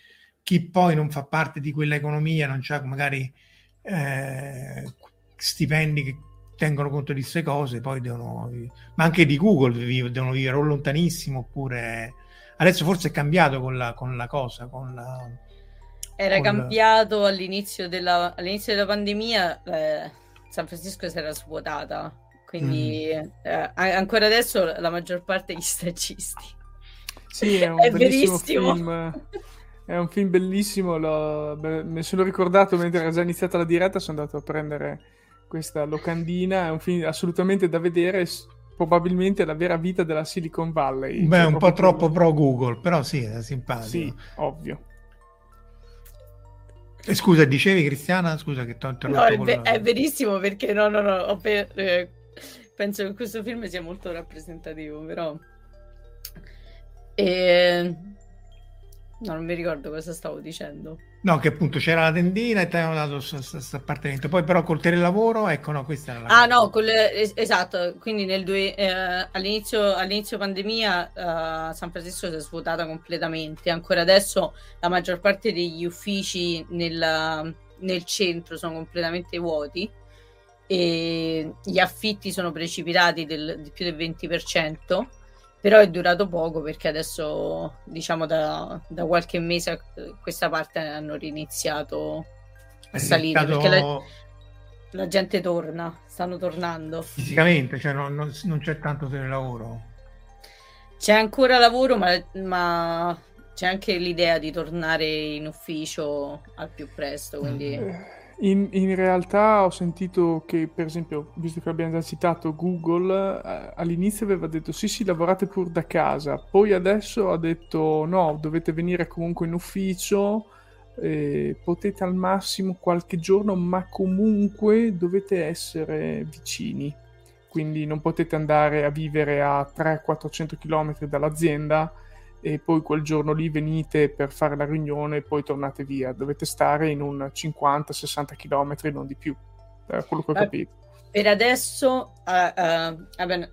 chi poi non fa parte di quella economia, non c'ha magari eh, stipendi che tengono conto di queste cose, poi devono, ma anche di Google devono vivere o lontanissimo oppure adesso forse è cambiato con la, con la cosa, con la, Era Col- cambiato all'inizio della, all'inizio della pandemia, eh, San Francisco si era svuotata, quindi Mm. eh, a- ancora adesso la maggior parte degli stagisti. Sì, è un È bellissimo verissimo. film. È un film bellissimo. Beh, me sono ricordato mentre era già iniziata la diretta. Sono andato a prendere questa locandina. È un film assolutamente da vedere. Probabilmente la vera vita della Silicon Valley. beh, Cioè, un po' troppo pro Google, però sì, è simpatico. Sì, ovvio. E scusa, dicevi Cristiana? Scusa che ti ho No, interrotto. è, con ve- la- è verissimo perché no, no, no, ho pe- eh, penso che questo film sia molto rappresentativo, però... E... No, non mi ricordo cosa stavo dicendo. No, che appunto c'era la tendina e ti avevano dato questo appartamento. Poi però col telelavoro, ecco no, questa era la Ah no, col- es- esatto, quindi nel due- eh, all'inizio, all'inizio pandemia eh, San Francisco si è svuotata completamente, ancora adesso la maggior parte degli uffici nel, nel centro sono completamente vuoti e gli affitti sono precipitati del- di più del 20%, però è durato poco perché adesso diciamo da, da qualche mese a questa parte hanno riniziato È a salire perché diventato la, la gente torna, stanno tornando. fisicamente, cioè non, non- non c'è tanto telelavoro. C'è ancora lavoro, ma, ma c'è anche l'idea di tornare in ufficio al più presto, quindi Eh, In, in realtà ho sentito che, per esempio, visto che abbiamo già citato Google, eh, all'inizio aveva detto sì, sì, lavorate pur da casa, poi adesso ha detto no, dovete venire comunque in ufficio, eh, potete al massimo qualche giorno, ma comunque dovete essere vicini, quindi non potete andare a vivere a 300-400 km dall'azienda e poi quel giorno lì venite per fare la riunione e poi tornate via. Dovete stare in un 50-60 km, non di più, per quello che ho capito. Per adesso, uh, uh, vabbè,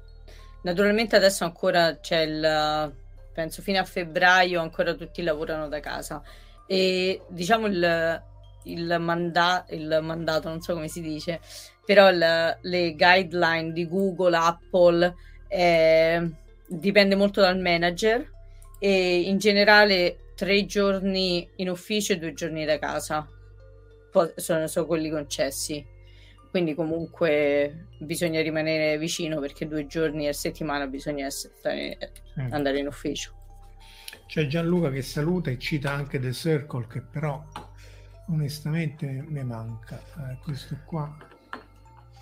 naturalmente adesso ancora c'è il, penso fino a febbraio ancora tutti lavorano da casa e diciamo il, il, manda- il mandato, non so come si dice, però il, le guideline di Google, Apple, eh, dipende molto dal manager e in generale tre giorni in ufficio e due giorni da casa sono, sono quelli concessi. Quindi comunque bisogna rimanere vicino perché due giorni a settimana bisogna essere, andare in ufficio. C'è Gianluca che saluta e cita anche The Circle che però onestamente mi manca. Eh, questo qua...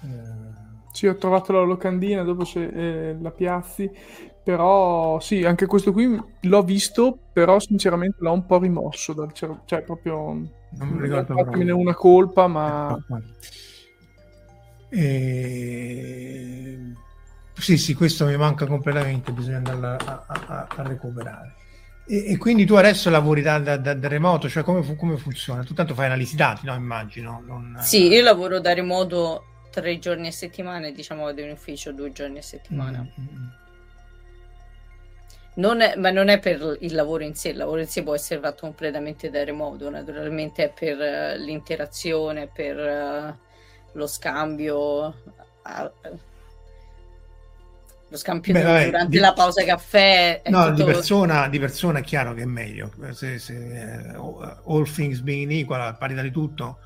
Eh... Sì, ho trovato la locandina, dopo c'è eh, la piazzi, però sì, anche questo qui l'ho visto, però sinceramente l'ho un po' rimosso dal cervello, cioè proprio... Non mi ricordo proprio. una colpa, ma... E... Sì, sì, questo mi manca completamente, bisogna andare a, a, a recuperare. E, e, quindi tu adesso lavori da, da, da, da remoto, cioè come, come, funziona? Tu tanto fai analisi dati, no? Immagino. Non... Sì, io lavoro da remoto tre giorni a settimana, diciamo vado in ufficio due giorni a settimana. Mm-hmm. Non è, ma non è per il lavoro in sé, il lavoro in sé può essere fatto completamente da remoto, naturalmente è per uh, l'interazione, per uh, lo scambio, uh, lo scambio Beh, vabbè, durante di... la pausa caffè. No, tutto... di, persona, di, persona, è chiaro che è meglio, se, se uh, all things being equal, a parità di tutto,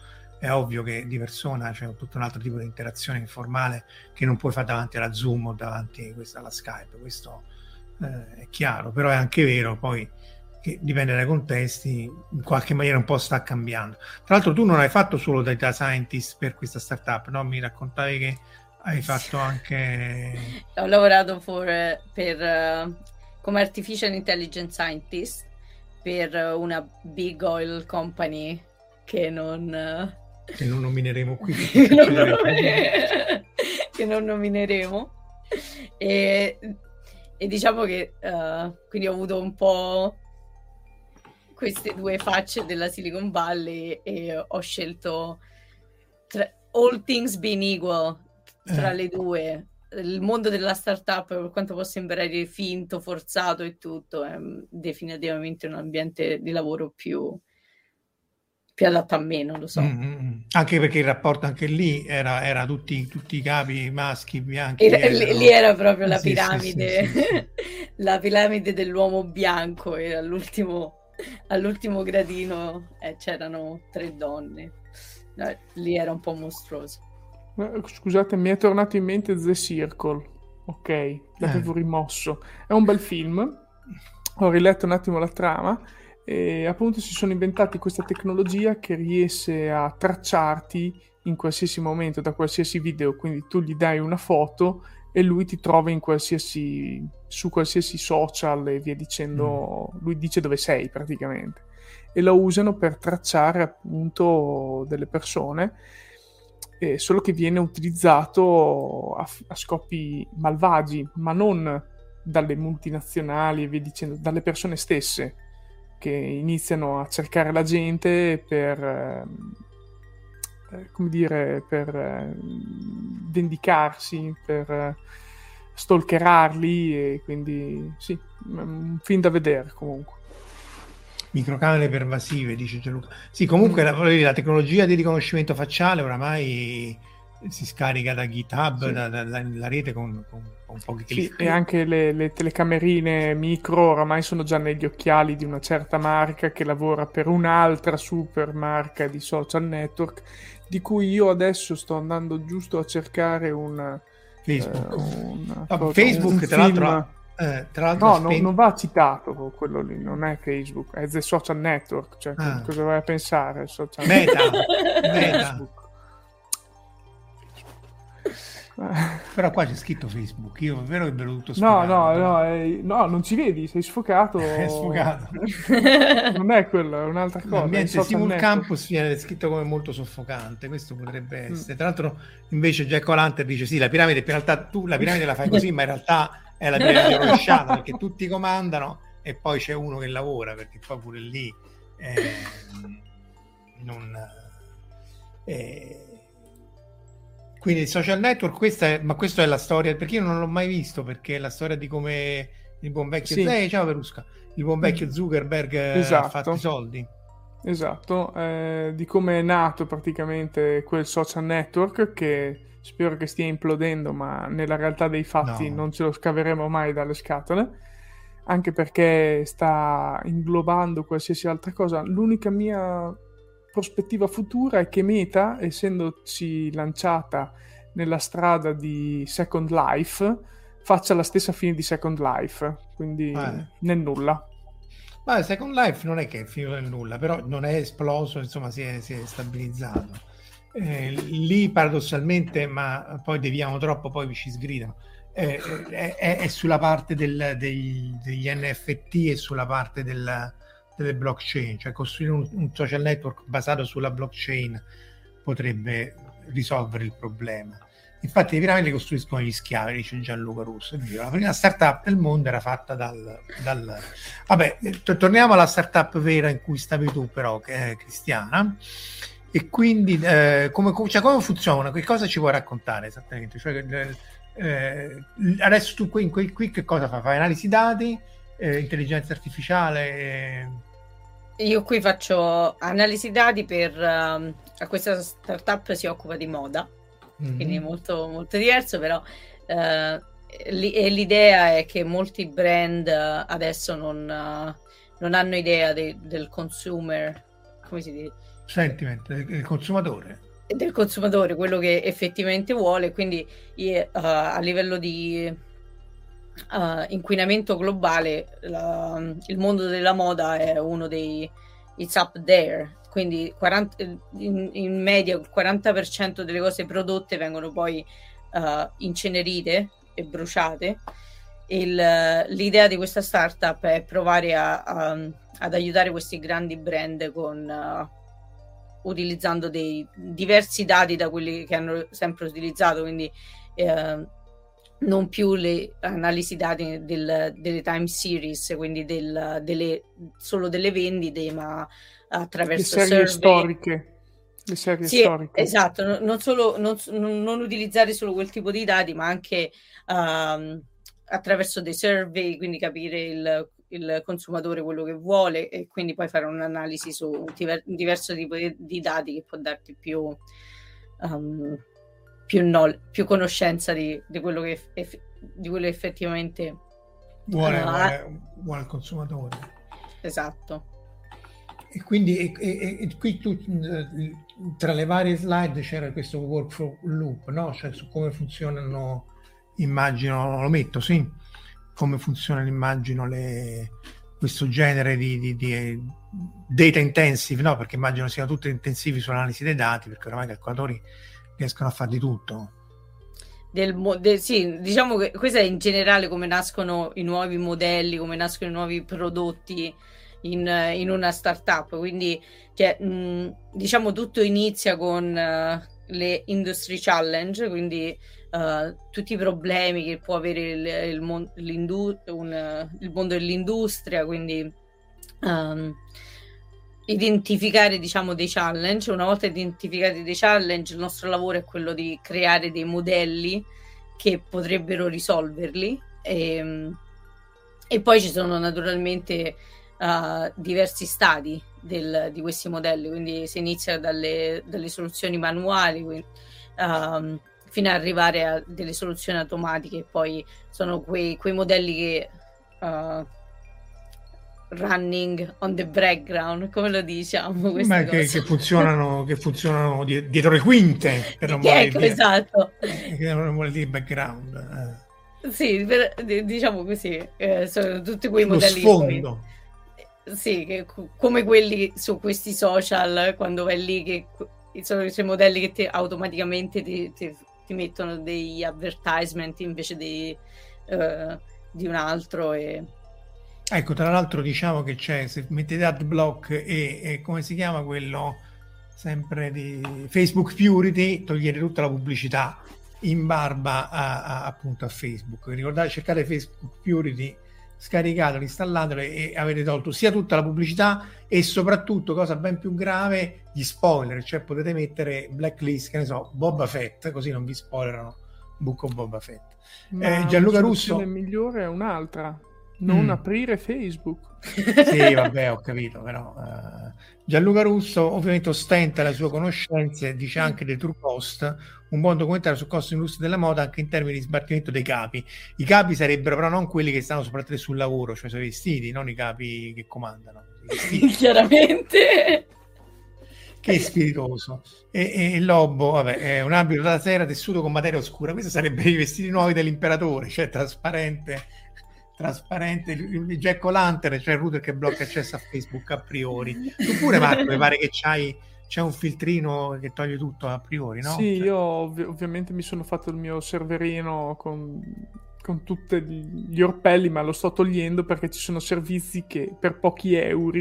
è ovvio che di persona c'è tutto un altro tipo di interazione informale che non puoi fare davanti alla Zoom o davanti alla Skype, questo eh, è chiaro, però è anche vero poi che dipende dai contesti, in qualche maniera un po' sta cambiando. Tra l'altro tu non hai fatto solo data scientist per questa startup, no? Mi raccontavi che hai fatto anche... Ho lavorato for, per, uh, come artificial intelligence scientist per una big oil company che non... Uh, che non nomineremo qui. che, non che non nomineremo. E e diciamo che uh, quindi ho avuto un po' queste due facce della Silicon Valley e ho scelto tra, all things being equal tra eh. le due il mondo della startup per quanto possa sembrare finto, forzato e tutto è definitivamente un ambiente di lavoro più più adatta a me, non lo so. Mm-hmm. Anche perché il rapporto anche lì era, era tutti, tutti, i capi maschi bianchi. Era, lì, lì, era proprio la piramide, sì, sì, sì, la piramide dell'uomo bianco e all'ultimo, all'ultimo gradino eh, c'erano tre donne. Lì era un po' mostruoso. Scusate, mi è tornato in mente The Circle. Ok, l'avevo eh. rimosso. È un bel film. Ho riletto un attimo la trama e appunto si sono inventati questa tecnologia che riesce a tracciarti in qualsiasi momento da qualsiasi video, quindi tu gli dai una foto e lui ti trova in qualsiasi, su qualsiasi social e via dicendo, mm. lui dice dove sei praticamente. E lo usano per tracciare appunto delle persone, eh, solo che viene utilizzato a, a scopi malvagi, ma non dalle multinazionali e via dicendo, dalle persone stesse che iniziano a cercare la gente per, ehm, eh, come dire, per eh, vendicarsi, per eh, stalkerarli e quindi sì, un film da vedere comunque. Microcamere pervasive, dice Gianluca. Sì, comunque mm. la, la, tecnologia di riconoscimento facciale oramai si scarica da GitHub, sì. da, da, dalla rete con, con, con pochi clic. Sì, e anche le, le, telecamerine micro oramai sono già negli occhiali di una certa marca che lavora per un'altra super marca di social network, di cui io adesso sto andando giusto a cercare una... Facebook. Uh, una, no, Facebook, un tra l'altro... Eh, tra l'altro no, spen... non, va citato quello lì, non è Facebook, è The Social Network. Cioè, ah. cosa vai a pensare? Social Meta, Meta. Però qua c'è scritto Facebook, io è vero che ve l'ho tutto sfocato. No, no, no, è... no, non ci vedi, sei sfocato. è sfocato. non è quello, è un'altra cosa. L'ambiente Simul Campus viene descritto come molto soffocante, questo potrebbe mm. essere. Mm. Tra l'altro invece Jack O'Lantern dice sì, la piramide, in realtà tu la piramide la fai così, ma in realtà è la piramide rovesciata, perché tutti comandano e poi c'è uno che lavora perché poi pure lì eh, non eh, quindi il social network questa è, ma questa è la storia perché io non l'ho mai visto perché è la storia di come il buon vecchio sì. eh, ciao Perusca il buon vecchio Zuckerberg esatto. ha fatto i soldi esatto eh, di come è nato praticamente quel social network che spero che stia implodendo ma nella realtà dei fatti no. non ce lo scaveremo mai dalle scatole anche perché sta inglobando qualsiasi altra cosa. L'unica mia prospettiva futura è che Meta, essendosi lanciata nella strada di Second Life, faccia la stessa fine di Second Life, quindi eh. nel nulla. Ma Second Life non è che è finito nel nulla, però non è esploso, insomma si è, si è stabilizzato. Eh, lì paradossalmente, ma poi deviamo troppo, poi ci sgridano è, è, è sulla parte del, dei, degli NFT e sulla parte del, delle blockchain, cioè costruire un, un, social network basato sulla blockchain potrebbe risolvere il problema. Infatti, i piramidi costruiscono gli schiavi, dice Gianluca Russo. La prima startup del mondo era fatta dal. dal... Vabbè, t- torniamo alla startup vera in cui stavi tu, però, che è cristiana. E quindi, eh, come, cioè, come funziona? Che cosa ci vuoi raccontare esattamente? Cioè, eh, adesso tu qui, qui, qui, che cosa fai? Fai analisi dati, eh, intelligenza artificiale? Io qui faccio analisi dati per um, a questa startup si occupa di moda, mm-hmm. quindi molto, molto diverso, però uh, li, l'idea è che molti brand adesso non, uh, non hanno idea de, del consumer, come si dice? Sentiment, del consumatore del consumatore, quello che effettivamente vuole, quindi a livello di uh, inquinamento globale la, il mondo della moda è uno dei it's up there, quindi 40, in, in, media il 40% delle cose prodotte vengono poi uh, incenerite e bruciate. Il, l'idea di questa startup è provare a, a, ad aiutare questi grandi brand con utilizzando dei diversi dati da quelli che hanno sempre utilizzato, quindi eh, non più le analisi dati del, delle time series, quindi del, delle, solo delle vendite, ma attraverso le serie survey. storiche. Le serie sì, storiche. Esatto, non, solo, non, non, utilizzare solo quel tipo di dati, ma anche um, attraverso dei survey, quindi capire il il consumatore quello che vuole e quindi poi fare un'analisi su un, diver- un diverso tipo di, di, dati che può darti più, um, più, no- più conoscenza di, di, quello che eff- di quello effettivamente vuole, uh, vuole, vuole il consumatore. Esatto. E quindi e, e, e qui tu, tra le varie slide c'era questo workflow loop, no? Cioè su come funzionano, immagino, lo metto, sì come funzionano, immagino, le, questo genere di, di, di, data intensive, no? Perché immagino siano tutti intensivi sull'analisi dei dati, perché oramai i calcolatori riescono a fare di tutto. Del, del, sì, diciamo che questo è in generale come nascono i nuovi modelli, come nascono i nuovi prodotti in, in una startup. Quindi, cioè, mh, diciamo, tutto inizia con uh, le industry challenge, quindi uh, tutti i problemi che può avere il, il, mon- un, il mondo dell'industria, quindi um, identificare diciamo dei challenge. Una volta identificati dei challenge, il nostro lavoro è quello di creare dei modelli che potrebbero risolverli. E, ehm, e poi ci sono naturalmente uh, diversi stadi del, di questi modelli, quindi si inizia dalle, dalle soluzioni manuali, quindi, um, fino ad arrivare a delle soluzioni automatiche. Poi sono quei, quei modelli che uh, running on the background, come lo diciamo? Ma che, che, funzionano, che funzionano dietro le quinte, per non ecco, dire, esatto. Che non vuole dire background. Eh. Sì, per, diciamo così, eh, sono tutti quei Lo modelli. Sfondo. Poi, sì, che, come quelli su questi social, quando vai lì, che sono questi modelli che ti, automaticamente ti, ti, ti mettono degli advertisement invece di, uh, di un altro. E... Ecco, tra l'altro diciamo che c'è, se mettete adblock e, e come si chiama quello sempre di Facebook Purity, togliete tutta la pubblicità in barba a, a, appunto a Facebook. Ricordate, cercate Facebook Purity scaricatelo, installatelo e avete tolto sia tutta la pubblicità e soprattutto, cosa ben più grave, gli spoiler, cioè potete mettere blacklist, che ne so, Boba Fett, così non vi spoilerano of Boba Fett. Eh, Gianluca Russo... La migliore è un'altra, non mm. aprire Facebook. sì, vabbè, ho capito, però... Uh, Gianluca Russo ovviamente ostenta le sue conoscenze, dice anche dei True Cost, un buon documentario sul costo industria della moda anche in termini di sbattimento dei capi. I capi sarebbero però non quelli che stanno soprattutto sul lavoro, cioè sui vestiti, non i capi che comandano. Chiaramente. Che spiritoso. E, e, il lobo, vabbè, è un abito da sera tessuto con materia oscura. Questo sarebbe i vestiti nuovi dell'imperatore, cioè trasparente trasparente il Jack O'Lantern, cioè il router che blocca accesso a Facebook a priori. Tu pure Marco, mi pare che c'hai c'è un filtrino che toglie tutto a priori, no? Sì, cioè... io ov- ovviamente mi sono fatto il mio serverino con, con tutti gli orpelli, ma lo sto togliendo perché ci sono servizi che per pochi euro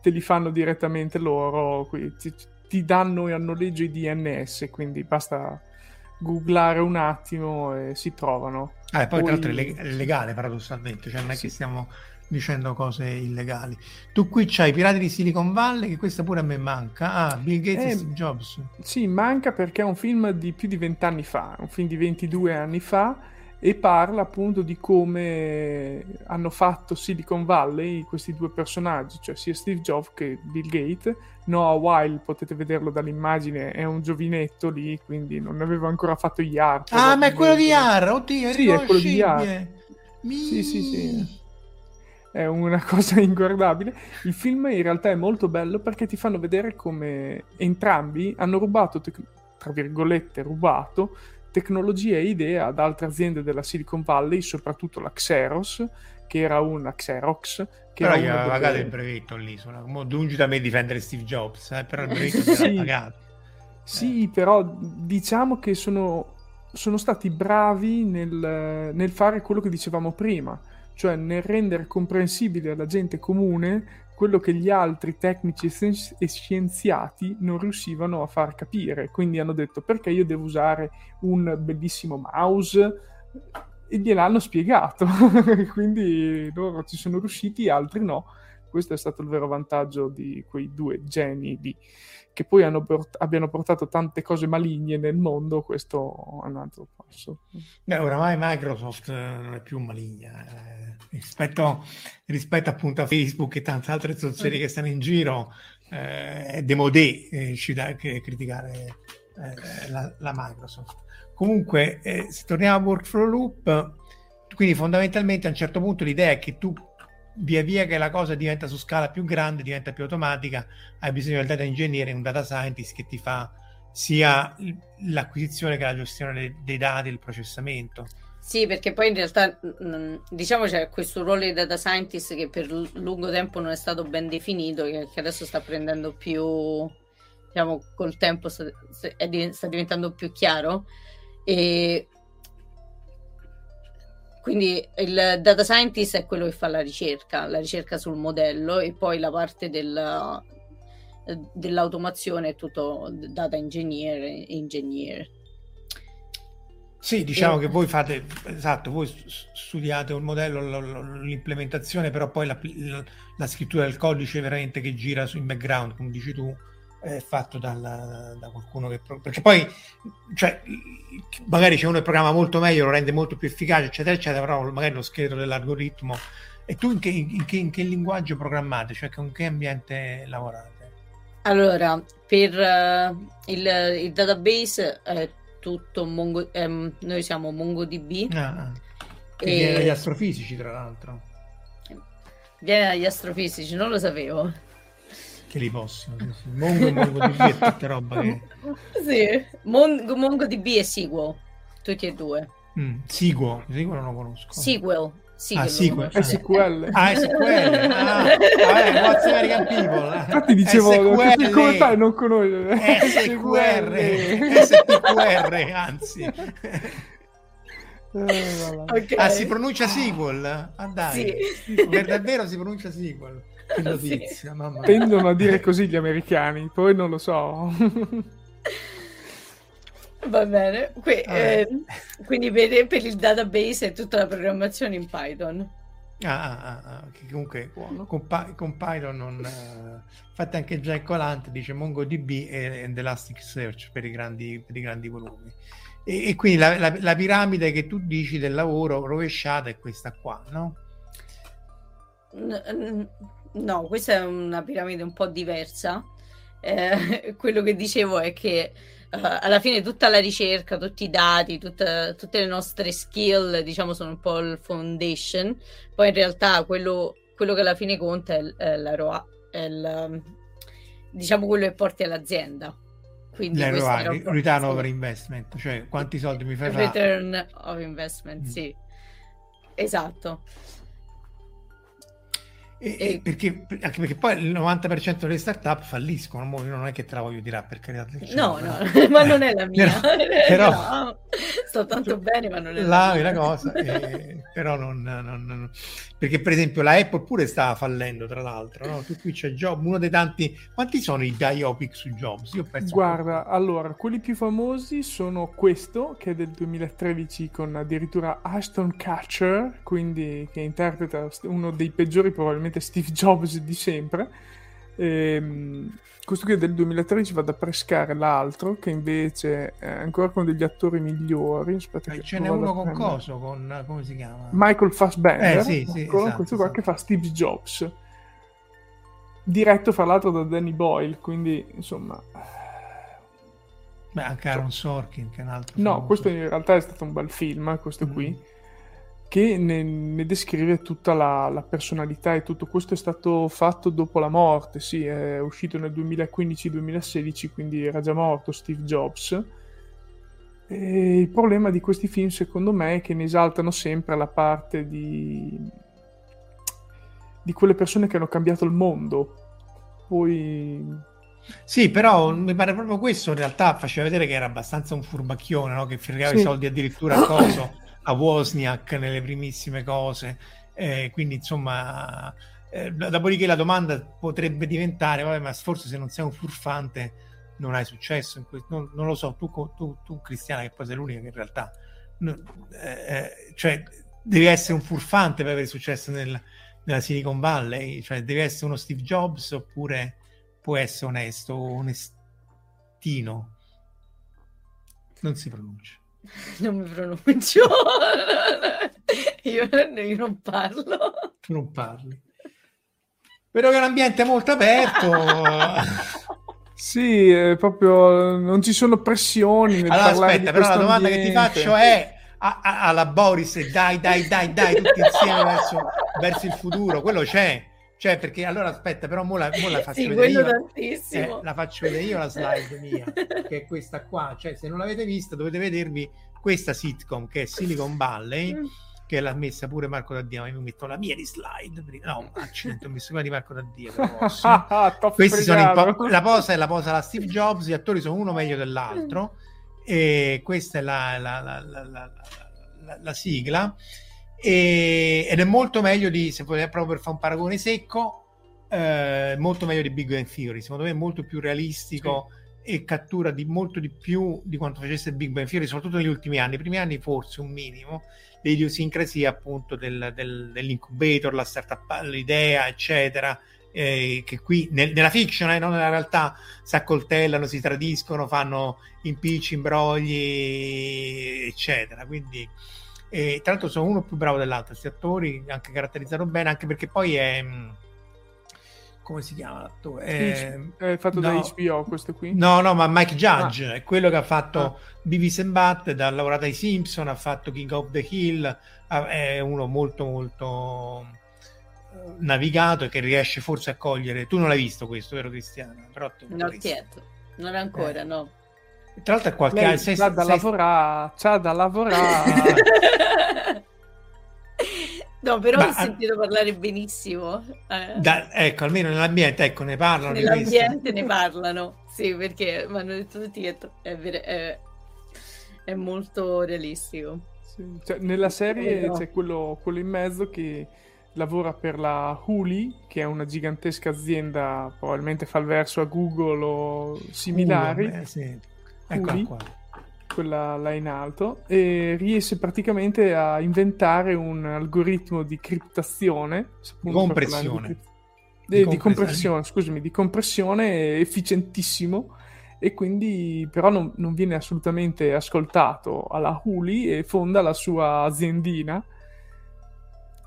te li fanno direttamente loro, ti, ti danno a noleggio i DNS, quindi basta googlare un attimo e si trovano. Ah, e poi, poi... tra l'altro è legale paradossalmente, cioè non è sì. che stiamo dicendo cose illegali. Tu qui c'hai i Pirati di Silicon Valley, che questa pure a me manca. Ah, Bill Gates eh, e Steve Jobs. Sì, manca perché è un film di più di vent'anni fa, un film di 22 anni fa, e parla appunto di come hanno fatto Silicon Valley questi due personaggi, cioè sia Steve Jobs che Bill Gates. Noah Weil, potete vederlo dall'immagine, è un giovinetto lì, quindi non aveva ancora fatto gli art. Ah, ma è quello di Yar, oddio, sì, è quello di Yar. Mi... Sì, sì, sì è una cosa inguardabile. Il film in realtà è molto bello perché ti fanno vedere come entrambi hanno rubato, tra virgolette, rubato tecnologie e idee ad altre aziende della Silicon Valley, soprattutto la Xerox, che era una Xerox. Che però gli aveva pagato il brevetto l'isola. Lungi da me difendere Steve Jobs, eh, però il brevetto sì. pagato. Sì, eh. però diciamo che sono, sono stati bravi nel, nel fare quello che dicevamo prima cioè nel rendere comprensibile alla gente comune quello che gli altri tecnici e scienziati non riuscivano a far capire. Quindi hanno detto perché io devo usare un bellissimo mouse e gliel'hanno spiegato. Quindi loro ci sono riusciti, altri no. Questo è stato il vero vantaggio di quei due geni lì che poi port- abbiano portato tante cose maligne nel mondo, questo è un altro passo. Beh, oramai Microsoft non è più maligna eh, rispetto, rispetto, appunto a Facebook e tante altre zozzerie mm. che stanno in giro. Eh, è demodé eh, criticare eh, la, la, Microsoft. Comunque, eh, se torniamo a workflow loop, quindi fondamentalmente a un certo punto l'idea è che tu via via che la cosa diventa su scala più grande, diventa più automatica, hai bisogno del data engineer, un data scientist che ti fa sia l'acquisizione che la gestione dei, dati, il processamento. Sì, perché poi in realtà diciamo c'è questo ruolo di data scientist che per lungo tempo non è stato ben definito, che, che adesso sta prendendo più, diciamo, col tempo sta, sta diventando più chiaro. E quindi il data scientist è quello che fa la ricerca, la ricerca sul modello e poi la parte del, dell'automazione è tutto data engineer e engineer. Sì, diciamo e... che voi fate, esatto, voi studiate un modello, l'implementazione, però poi la, la, scrittura del codice veramente che gira in background, come dici tu, è fatto dal, da qualcuno che... Perché poi, cioè, magari c'è uno che programma molto meglio, lo rende molto più efficace, eccetera, eccetera, però magari lo scheletro dell'algoritmo... E tu in che, in che, in che linguaggio programmate? Cioè, con che ambiente lavorate? Allora, per uh, il, il, database è tutto Mongo... Um, noi siamo MongoDB. Ah, ah. E... viene dagli astrofisici, tra l'altro. Viene dagli astrofisici, non lo sapevo che li possono. Mongo e MongoDB e tutta roba che... Sì, Mongo, MongoDB e Sequel, tutti e due. Mm, Sequel, Sequel non lo conosco. Sequel. Sequel, ah, sequel. È SQL. Ah, SQL. Ah, vabbè, what's American People. Infatti dicevo, SQL. come fai a non conoscere? SQR. SQR, anzi. Eh, okay. Ah, si pronuncia sequel? Ah, dai. Sì. Per davvero si pronuncia sequel. Che notizia, sì. mamma Tendono a dire così gli americani, poi non lo so. Va bene, que- eh, quindi per, per, il database è tutta la programmazione in Python. Ah, ah, ah, ah, che comunque con, con, Python non... Uh, infatti anche Jack Colant dice MongoDB e, Elasticsearch per i grandi, per i grandi volumi. E, e quindi la, la, la, piramide che tu dici del lavoro rovesciata è questa qua, no? No, questa è una piramide un po' diversa. Eh, quello che dicevo è che uh, alla fine tutta la ricerca, tutti i dati, tutta, tutte le nostre skill, diciamo, sono un po' il foundation. Poi in realtà quello, quello che alla fine conta è, è la ROA, è il, diciamo quello che porti all'azienda. Quindi ROA, Return Over Investment, cioè quanti soldi mi fai Return of Investment, mm. sì. Esatto. E, e... Perché, anche perché poi il 90% delle startup falliscono, non è che te la voglio dire per carità No, no, ma non è la mia. però, no, sto tanto cioè, bene, ma non è la, mia. cosa, eh, però non, non, non, Perché per esempio la Apple pure stava fallendo, tra l'altro, no? Tu qui c'è Job, uno dei tanti... Quanti sono i biopic su Jobs? Io penso Guarda, che... allora, quelli più famosi sono questo, che è del 2013 con addirittura Ashton Catcher, quindi che interpreta uno dei peggiori probabilmente probabilmente Steve Jobs di sempre. E, ehm, questo qui è del 2013 va a pescare l'altro che invece è ancora con degli attori migliori aspetta eh, ce n'è uno con coso con come si chiama Michael Fassbender eh, sì, sì, esatto, questo qua esatto. che fa Steve Jobs diretto fra l'altro da Danny Boyle quindi insomma beh anche Aaron Sorkin che è un altro no famoso. questo in realtà è stato un bel film questo mm. qui che ne, ne descrive tutta la, la, personalità e tutto questo è stato fatto dopo la morte, sì, è uscito nel 2015-2016, quindi era già morto Steve Jobs. E il problema di questi film, secondo me, è che ne esaltano sempre la parte di, di quelle persone che hanno cambiato il mondo. Poi sì, però mi pare proprio questo in realtà faceva vedere che era abbastanza un furbacchione, no? che fregava sì. i soldi addirittura a coso a Wozniak nelle primissime cose. Eh, quindi, insomma, eh, dopodiché la domanda potrebbe diventare: vabbè, ma forse se non sei un furfante non hai successo. Non, non, lo so, tu, tu, tu, Cristiana, che poi sei l'unica che in realtà. No, eh, cioè, devi essere un furfante per avere successo nel, nella Silicon Valley, cioè devi essere uno Steve Jobs oppure può essere onesto, onestino. Non si pronuncia. Non mi pronuncio. io, io non parlo. Tu non parli. Vedo che è un ambiente molto aperto. sì, è proprio non ci sono pressioni. allora, aspetta, però la domanda ambiente. che ti faccio è a, a, alla Boris, dai, dai, dai, dai, tutti insieme verso, verso il futuro. Quello c'è. Cioè, perché allora aspetta, però mo la, mo la faccio sì, vedere io. Eh, la faccio vedere io la slide mia, che è questa qua. Cioè, se non l'avete vista, dovete vedervi questa sitcom che è Silicon Valley. Mm. Che l'ha messa pure Marco Daddia, ma io mi metto la mia di slide. No, accidenti, ho messo quella di Marco Daddia. Questi sono po- la posa è la posa da Steve Jobs, gli attori sono uno meglio dell'altro. E questa è la, la, la, la sigla e, ed è molto meglio di, se volete proprio per fare un paragone secco, eh, molto meglio di Big Bang Theory, secondo me è molto più realistico sì. e cattura di molto di più di quanto facesse Big Bang Theory, soprattutto negli ultimi anni, i primi anni forse un minimo, le idiosincrasie appunto del, del, dell'incubator, la startup, l'idea, eccetera, eh, che qui nel, nella fiction, eh, non nella realtà, si accoltellano, si tradiscono, fanno impicci, imbrogli, eccetera. Quindi e, tra l'altro sono uno più bravo dell'altro, questi attori anche caratterizzato bene, anche perché poi è mm, come si chiama l'attore? È, è fatto no, da HBO questo qui? No, no, ma Mike Judge ah. è quello che ha fatto ah. Beavis and Butt, ha lavorato ai Simpson, ha fatto King of the Hill, è uno molto molto eh, navigato e che riesce forse a cogliere. Tu non l'hai visto questo, vero Cristiano? Però non certo, non ancora, eh. no. Tra l'altro è qualche anno. C'ha da sei... lavorare, c'ha da lavorare. no, però Ma, ho sentito parlare benissimo. Eh. Da, ecco, almeno nell'ambiente, ecco, ne parlano. Nell'ambiente ne parlano, sì, perché mi hanno detto tutti che è, è, è molto realistico. Sì. Cioè, nella serie no. c'è quello, quello in mezzo che lavora per la Huli, che è una gigantesca azienda, probabilmente fa il verso a Google o similari. Uh, beh, sì Eccola qua. quella là in alto, e riesce praticamente a inventare un algoritmo di criptazione, di compressione. Di, di, di, compressione, scusami, di compressione efficientissimo. E quindi però non, non viene assolutamente ascoltato alla Huli e fonda la sua aziendina.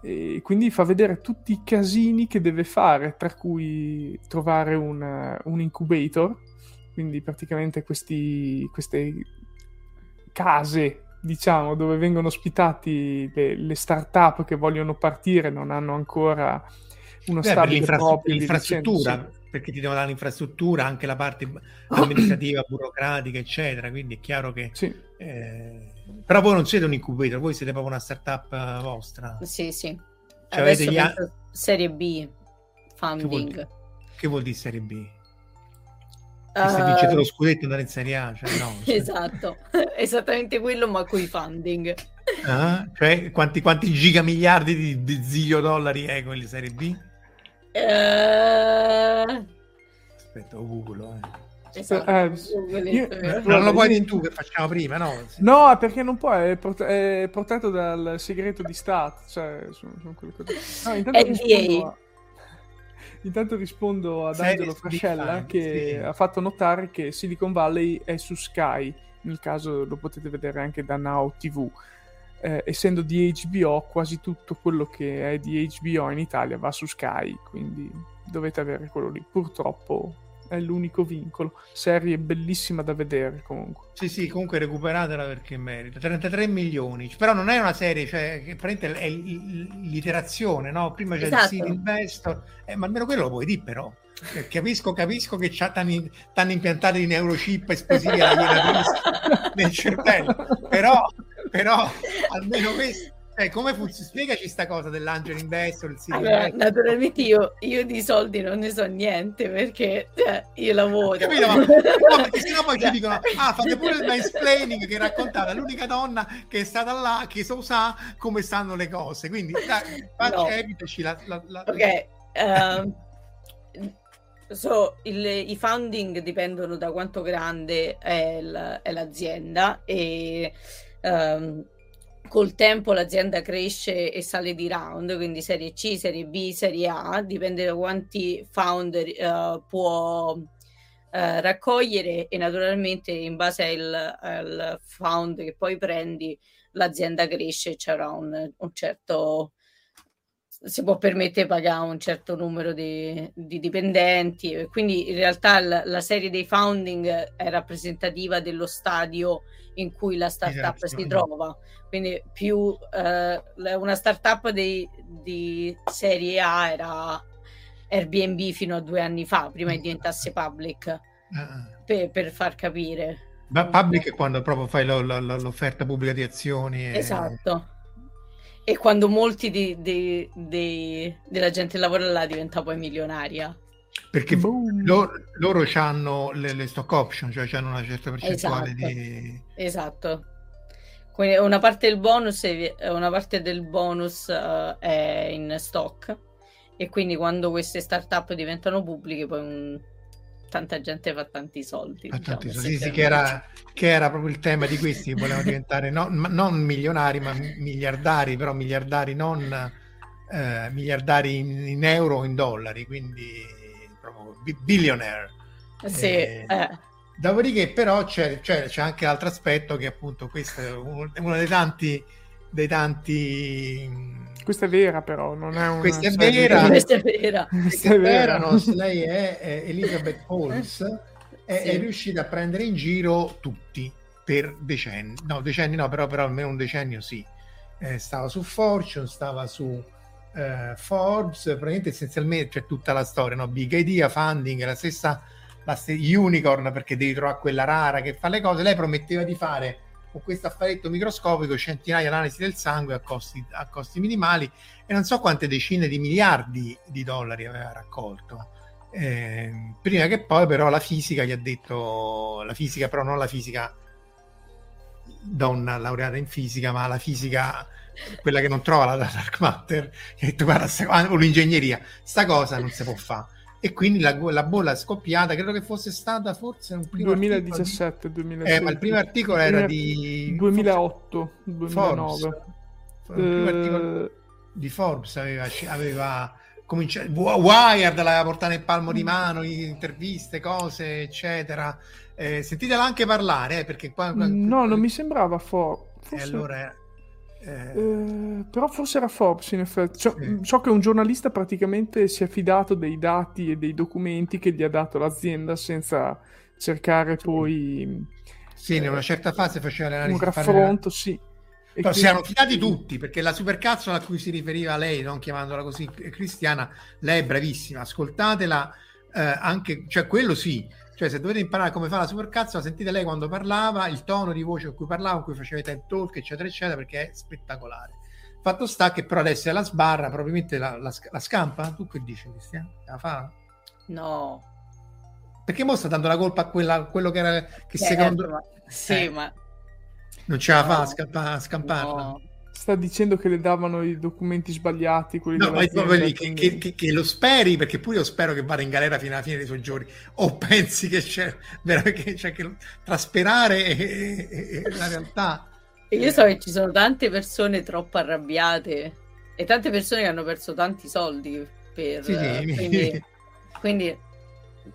E quindi fa vedere tutti i casini che deve fare, tra cui trovare un, un incubator, quindi praticamente questi, queste case, diciamo, dove vengono ospitati le, le start-up che vogliono partire, non hanno ancora uno Beh, stabile proprio l'infrastruttura perché ti devono dare l'infrastruttura, anche la parte amministrativa, burocratica, eccetera. Quindi è chiaro che. Sì. Eh... Però voi non siete un incubator, voi siete proprio una startup uh, vostra. Sì, sì. Cioè, Adesso gli... Serie B funding. Che vuol, che vuol dire Serie B? Uh... Se vincete lo scudetto andare in Serie A, cioè no, cioè... esatto, esattamente quello, ma con i funding. Ah, cioè quanti, quanti gigamiliardi di, di zilio dollari è quelli Serie B? Uh... Aspetta, Google. Eh. Esatto, eh, io, non lo puoi dire tu che facciamo prima, no? No, perché non può, è, prot- è protetto dal segreto di Stato. Cioè, sono, sono quelle cose. No, intanto rispondo, a, intanto rispondo ad Angelo Frascella che sì. ha fatto notare che Silicon Valley è su Sky. Nel caso lo potete vedere anche da Now TV eh, essendo di HBO, quasi tutto quello che è di HBO in Italia va su Sky, quindi dovete avere quello lì. Purtroppo è l'unico vincolo. Serie bellissima da vedere comunque. Sì, sì, comunque recuperatela perché merita. 33 milioni, però non è una serie, cioè che è l'iterazione, no? Prima c'è esatto. il City Investor, eh, ma almeno quello lo puoi dire però. Eh, capisco, capisco che t'hanno impiantato i neurochip esplosivi alla nel cervello, però però almeno questo cioè, come funziona? Spiegaci sta cosa dell'angelo investor. Il allora, naturalmente io, io, di soldi non ne so niente perché cioè, io lavoro. Capito? Ma, no, perché sennò poi ci dicono: Ah, fate pure il mansplaining che raccontata l'unica donna che è stata là, che so sa come stanno le cose. Quindi, dai, no. la, la, la... Ok. Um, so, il, I funding dipendono da quanto grande è, è l'azienda e um, col tempo l'azienda cresce e sale di round, quindi serie C, serie B, serie A, dipende da quanti founder uh, può uh, raccogliere e naturalmente in base al, al, found che poi prendi l'azienda cresce, c'era un, un certo si può permettere di pagare un certo numero di, di dipendenti, quindi in realtà la, la, serie dei founding è rappresentativa dello stadio in cui la startup si trova. Quindi più eh, una startup di, di serie A era Airbnb fino a due anni fa, prima che diventasse public, uh-uh. per, per, far capire. Ma public è quando proprio fai lo, lo, l'offerta pubblica di azioni. E... Esatto. E quando molti di, di, di, della gente che lavora là diventa poi milionaria perché loro, loro hanno le, le, stock option, cioè hanno una certa percentuale esatto. di... Esatto. Quindi una parte del bonus, è, una parte del bonus uh, è in stock e quindi quando queste startup diventano pubbliche poi un... tanta gente fa tanti soldi. Fa diciamo, tanti soldi. Sì, sì, che era, che era, proprio il tema di questi, che volevano diventare no, non milionari ma miliardari, però miliardari non eh, miliardari in, in euro o in dollari, quindi billionaire. Sì, eh, eh. Dopodiché però c'è, c'è, c'è, anche l'altro aspetto che appunto questo è uno, uno dei tanti dei tanti questa è vera però non è una questa è vera questa è vera, questa è vera no? lei è, è Elizabeth Holmes è, sì. è, riuscita a prendere in giro tutti per decenni no decenni no però, però almeno un decennio sì eh, stava su Fortune stava su eh, Forbes, praticamente essenzialmente c'è tutta la storia, no? Big Idea, Funding, la stessa, la st- Unicorn perché devi trovare quella rara che fa le cose, lei prometteva di fare con questo affaretto microscopico centinaia di analisi del sangue a costi, a costi minimali e non so quante decine di miliardi di dollari aveva raccolto. Eh, prima che poi però la fisica gli ha detto, la fisica però non la fisica donna laureata in fisica, ma la fisica quella che non trova la dark matter, che ha detto guarda, o l'ingegneria, sta cosa non si può fare. E quindi la, la, bolla è scoppiata, credo che fosse stata forse un primo 2017, di... 2016. Eh, ma il primo articolo era di 2008, 2009. Forbes. Il primo uh... articolo di Forbes aveva, aveva cominciato, Wired l'aveva portata nel palmo di mano, interviste, cose, eccetera. Eh, sentitela anche parlare, eh, perché qua... No, non mi sembrava Forbes. Forse... allora eh... Eh, però forse era Forbes in effetti. Cioè, sì. So che un giornalista praticamente si è fidato dei dati e dei documenti che gli ha dato l'azienda senza cercare poi... Sì, in una eh, certa fase faceva l'analisi. Un raffronto, fare... sì. E Però si erano fidati tutti perché la supercazzola a cui si riferiva lei, non chiamandola così cristiana, lei è bravissima, ascoltatela eh, anche, cioè quello sì, cioè, se dovete imparare come fa la supercazzola, sentite lei quando parlava, il tono di voce con cui parlava, con cui faceva i TED Talk, eccetera, eccetera, perché è spettacolare. Fatto sta che però adesso è la sbarra, probabilmente la, la, la scampa? Tu che dici, Cristian? La fa? No. Perché mo sta dando la colpa a, quella, a quello che era che certo, secondo... Ma... Sì, eh, ma... Non ce la fa a, scampa, a scamparla? No sta dicendo che le davano i documenti sbagliati. Quelli no, ma proprio lì, che, che, che, che, lo speri, perché pure io spero che vada in galera fino alla fine dei suoi giorni, o pensi che c'è veramente cioè, che, tra sperare e, e, e la realtà. E io so che ci sono tante persone troppo arrabbiate e tante persone che hanno perso tanti soldi per... Sì, sì. Quindi, quindi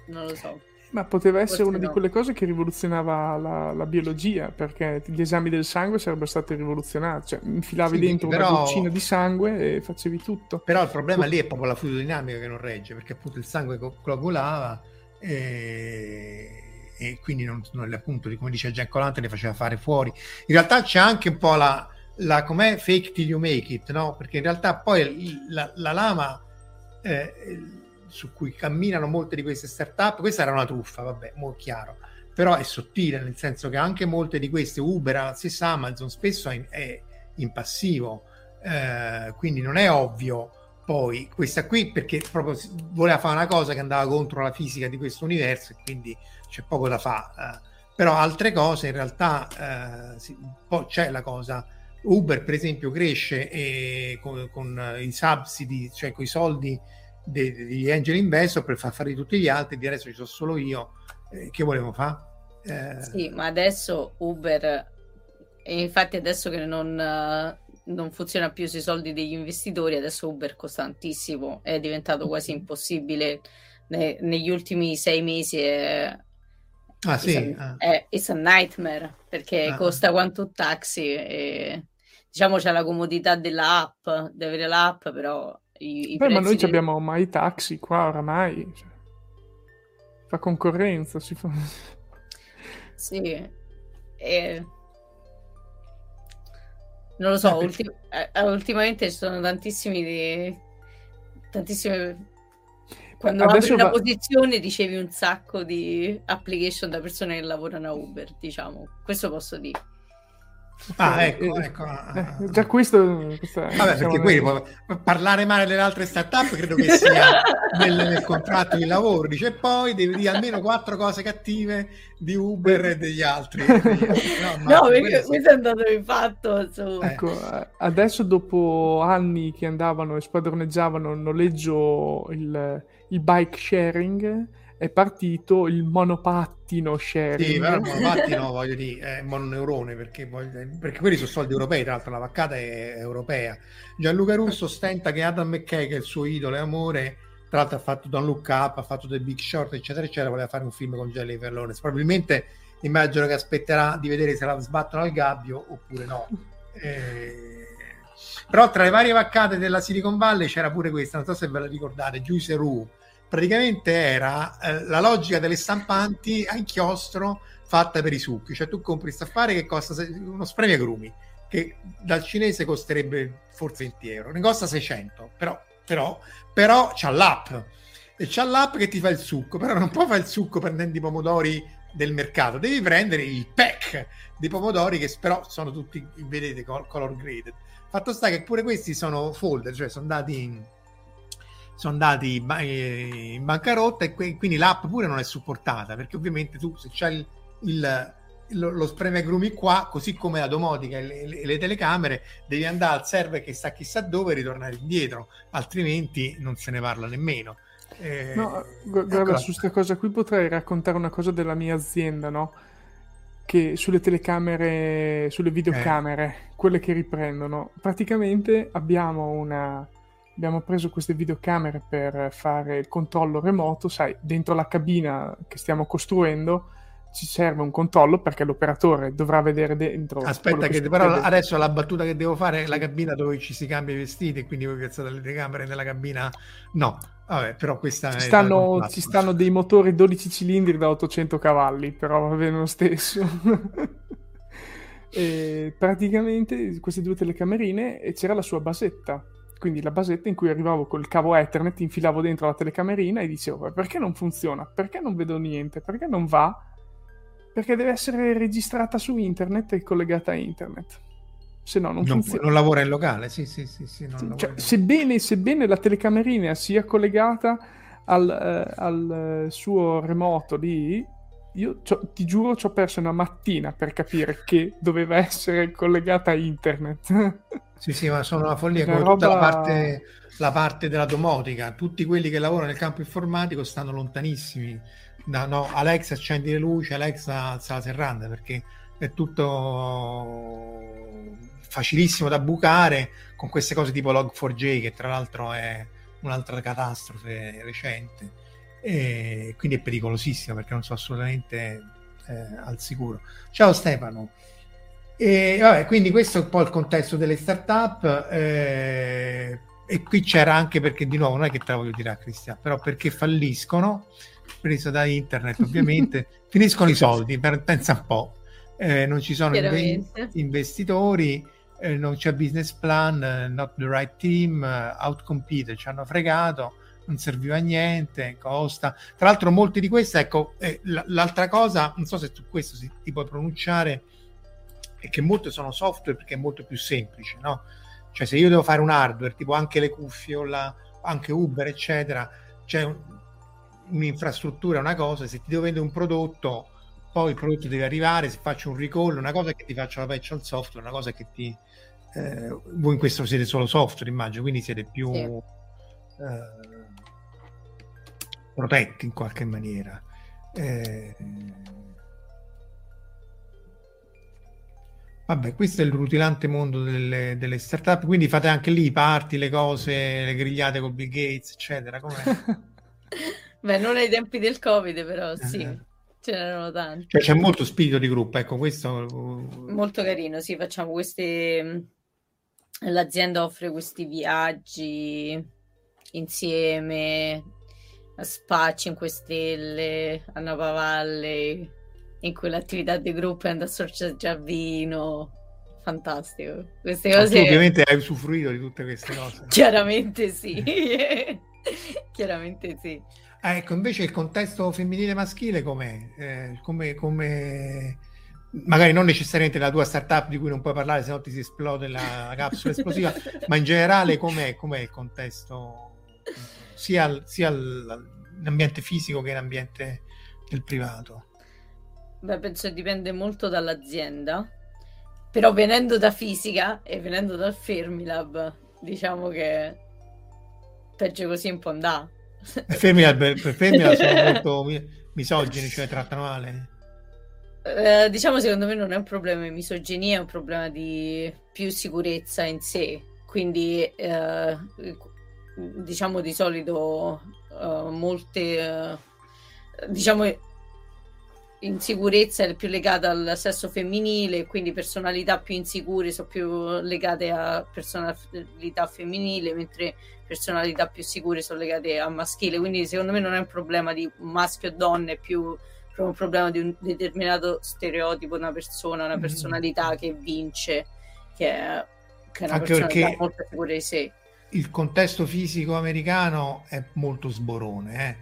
non lo so. Ma poteva essere Forse una no. di quelle cose che rivoluzionava la, la, biologia, perché gli esami del sangue sarebbero stati rivoluzionati, cioè infilavi sì, dentro però... una goccina di sangue e facevi tutto. Però il problema lì è proprio la fluidodinamica che non regge, perché appunto il sangue coagulava e, e quindi non, non, appunto, come dice Jack Colante, le faceva fare fuori. In realtà c'è anche un po' la, la com'è fake till you make it, no? Perché in realtà poi la, la lama... Eh, su cui camminano molte di queste startup, questa era una truffa, vabbè, molto chiaro, però è sottile, nel senso che anche molte di queste, Uber, la stessa Amazon, spesso è, è in passivo, eh, quindi non è ovvio poi questa qui perché proprio voleva fare una cosa che andava contro la fisica di questo universo e quindi c'è poco da fare. Eh. Però altre cose in realtà eh, poi c'è la cosa. Uber per esempio cresce e con, con i subsidi, cioè con i soldi degli angel investor per far fare di tutti gli altri, di adesso ci sono solo io, eh, che volevo fare? Eh... Sì, ma adesso Uber, e infatti adesso che non, non funziona più sui soldi degli investitori, adesso Uber costa tantissimo, è diventato quasi impossibile ne, negli ultimi sei mesi. È, ah, sì? It's a, ah. è it's a nightmare perché ah. costa quanto un taxi e diciamo c'è la comodità dell'app, di avere l'app, però i, i Beh, ma noi del... abbiamo mai taxi qua oramai. Cioè, fa concorrenza, si fa... Sì. E... Non lo so, ultim... eh, ultimamente ci sono tantissimi di... tantissime quando Adesso apri va... una posizione ricevi un sacco di application da persone che lavorano a Uber, diciamo. Questo posso dire. Ah, ecco, ecco. Eh, già questo... Questa, Vabbè, perché poi parlare male delle altre startup credo che sia nel, nel, contratto di lavoro. Dice, poi devi dire almeno quattro cose cattive di Uber e degli altri. No, no perché questo è andato di fatto. Su... Ecco, adesso dopo anni che andavano e spadroneggiavano il noleggio, il, il bike sharing è partito il monopattino sharing. Sì, però il monopattino voglio dire, è mononeurone perché, voglio, perché quelli sono soldi europei, tra l'altro la vaccata è europea. Gianluca Russo stenta che Adam McKay, che è il suo idolo e amore, tra l'altro ha fatto Don't Look Up, ha fatto The Big Short, eccetera, eccetera, voleva fare un film con Jennifer Lawrence. Probabilmente immagino che aspetterà di vedere se la sbattono al gabbio oppure no. Eh, però tra le varie vaccate della Silicon Valley c'era pure questa, non so se ve la ricordate, Juice Rue praticamente era eh, la logica delle stampanti a inchiostro fatta per i succhi, cioè tu compri sta affare che costa uno spremiagrumi che dal cinese costerebbe forse 20 euro, ne costa 600, però, però, però c'ha l'app e c'ha l'app che ti fa il succo, però non puoi fare il succo prendendo i pomodori del mercato, devi prendere il pack di pomodori che però sono tutti, vedete, color graded. Fatto sta che pure questi sono folder, cioè sono dati in sono andati in bancarotta e quindi l'app pure non è supportata perché ovviamente tu se c'hai il, il lo, lo spremiagrumi qua, così come la domotica e le, le, le, telecamere, devi andare al server che sta chissà dove e ritornare indietro, altrimenti non se ne parla nemmeno. Eh, no, guarda, ecco. su questa cosa qui potrei raccontare una cosa della mia azienda, no? Che sulle telecamere, sulle videocamere, eh. quelle che riprendono, praticamente abbiamo una... Abbiamo preso queste videocamere per fare il controllo remoto, sai, dentro la cabina che stiamo costruendo ci serve un controllo perché l'operatore dovrà vedere dentro. Aspetta, che, che però adesso la battuta che devo fare è la cabina dove ci si cambia i vestiti, quindi voi piazzate le telecamere nella cabina. No, vabbè, però questa ci stanno, ci stanno dei motori 12 cilindri da 800 cavalli, però va bene lo stesso. e praticamente queste due telecamerine e c'era la sua basetta. Quindi la basetta in cui arrivavo col cavo Ethernet, infilavo dentro la telecamerina e dicevo: perché non funziona? Perché non vedo niente? Perché non va? Perché deve essere registrata su internet e collegata a internet. Se no non, non funziona. Non lavora in locale, sì, sì, sì. sì cioè, sebbene, sebbene, la telecamerina sia collegata al, eh, al suo remoto lì, io ti giuro ci ho perso una mattina per capire che doveva essere collegata a internet. sì, sì, ma sono una follia come roba... tutta la parte, la parte della domotica. Tutti quelli che lavorano nel campo informatico stanno lontanissimi no, no, Alexa accendi le luci, Alexa alza la serranda perché è tutto facilissimo da bucare con queste cose tipo Log4j che tra l'altro è un'altra catastrofe recente e quindi è pericolosissimo perché non sono assolutamente eh, al sicuro. Ciao Stefano. E, vabbè, quindi questo è un po' il contesto delle startup eh, e qui c'era anche perché di nuovo non è che te la voglio dire a Cristian, però perché falliscono preso da internet ovviamente, finiscono i soldi, pensa un po', eh, non ci sono inve- investitori, eh, non c'è business plan, eh, not the right team, uh, outcompete, ci hanno fregato, non serviva a niente, costa. Tra l'altro molti di questi, ecco, eh, l'altra cosa, non so se su questo si, ti puoi pronunciare, è che molte sono software perché è molto più semplice, no? Cioè se io devo fare un hardware, tipo anche le cuffie o la, anche Uber, eccetera, c'è un, un'infrastruttura, una cosa, se ti devo vendere un prodotto, poi il prodotto deve arrivare, se faccio un recall, una cosa è che ti faccio la patch al software, una cosa è che ti... Eh, voi in questo siete solo software, immagino, quindi siete più sì. eh, protetti in qualche maniera. Eh, Vabbè, questo è il rutilante mondo delle, delle startup, quindi fate anche lì i party, le cose, le grigliate con Bill Gates, eccetera. Beh, non ai tempi del Covid, però sì. Eh. Ce n'erano tanti. Cioè, c'è molto spirito di gruppo, ecco, questo... Molto carino, sì, facciamo queste... L'azienda offre questi viaggi insieme Spa 5 Stelle, a Napa Valley, in cui l'attività di gruppo è andare a sorgere vino. Fantastico. Queste cose... Tu ovviamente hai usufruito di tutte queste cose. Chiaramente sì. Chiaramente sì. Ah, ecco, invece il contesto femminile maschile com'è? Eh, come, come, magari non necessariamente la tua startup di cui non puoi parlare, se no ti si esplode la capsula esplosiva, ma in generale com'è, com'è il contesto sia, sia l'ambiente fisico che l'ambiente del privato? Beh, penso che dipende molto dall'azienda, però venendo da fisica e venendo dal Fermilab, diciamo che peggio così un po' andà femmine, per femmine sono molto misogini, cioè trattano male. Eh, diciamo secondo me non è un problema di misoginia, è un problema di più sicurezza in sé. Quindi eh, diciamo di solito uh, molte uh, diciamo insicurezza è più legata al sesso femminile, quindi personalità più insicure sono più legate a personalità femminile, mentre personalità più sicure sono legate a maschile. Quindi secondo me non è un problema di maschio o donna, è più un problema di un determinato stereotipo, una persona, una mm. personalità che vince, che è, che è una Anche personalità molto sicura di sé. Il contesto fisico americano è molto sborone, eh?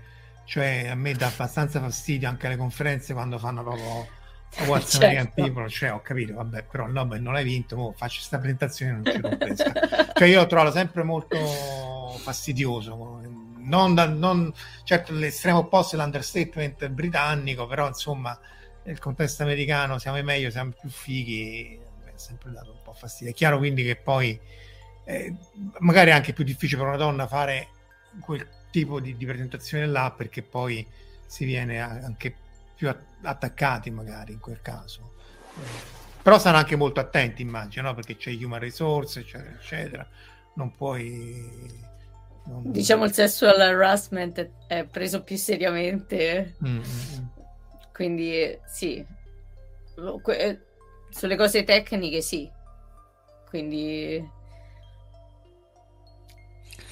cioè a me dà abbastanza fastidio anche le conferenze quando fanno proprio What's certo. American People, cioè ho capito, vabbè, però il Nobel non l'hai vinto, mo faccio questa presentazione e non ci rompesca. cioè io lo trovo sempre molto fastidioso, non, da, non certo l'estremo opposto è l'understatement britannico, però insomma nel contesto americano siamo i meglio, siamo più fighi, mi ha sempre dato un po' fastidio. È chiaro quindi che poi eh, magari è anche più difficile per una donna fare quel tipo di, di presentazione là perché poi si viene anche più attaccati magari in quel caso. Però saranno anche molto attenti, immagino, no? perché c'è human resource, eccetera, eccetera. Non puoi... Non... Diciamo il sexual harassment è preso più seriamente. Mm-hmm. Quindi sì, eh, sulle cose tecniche sì. Quindi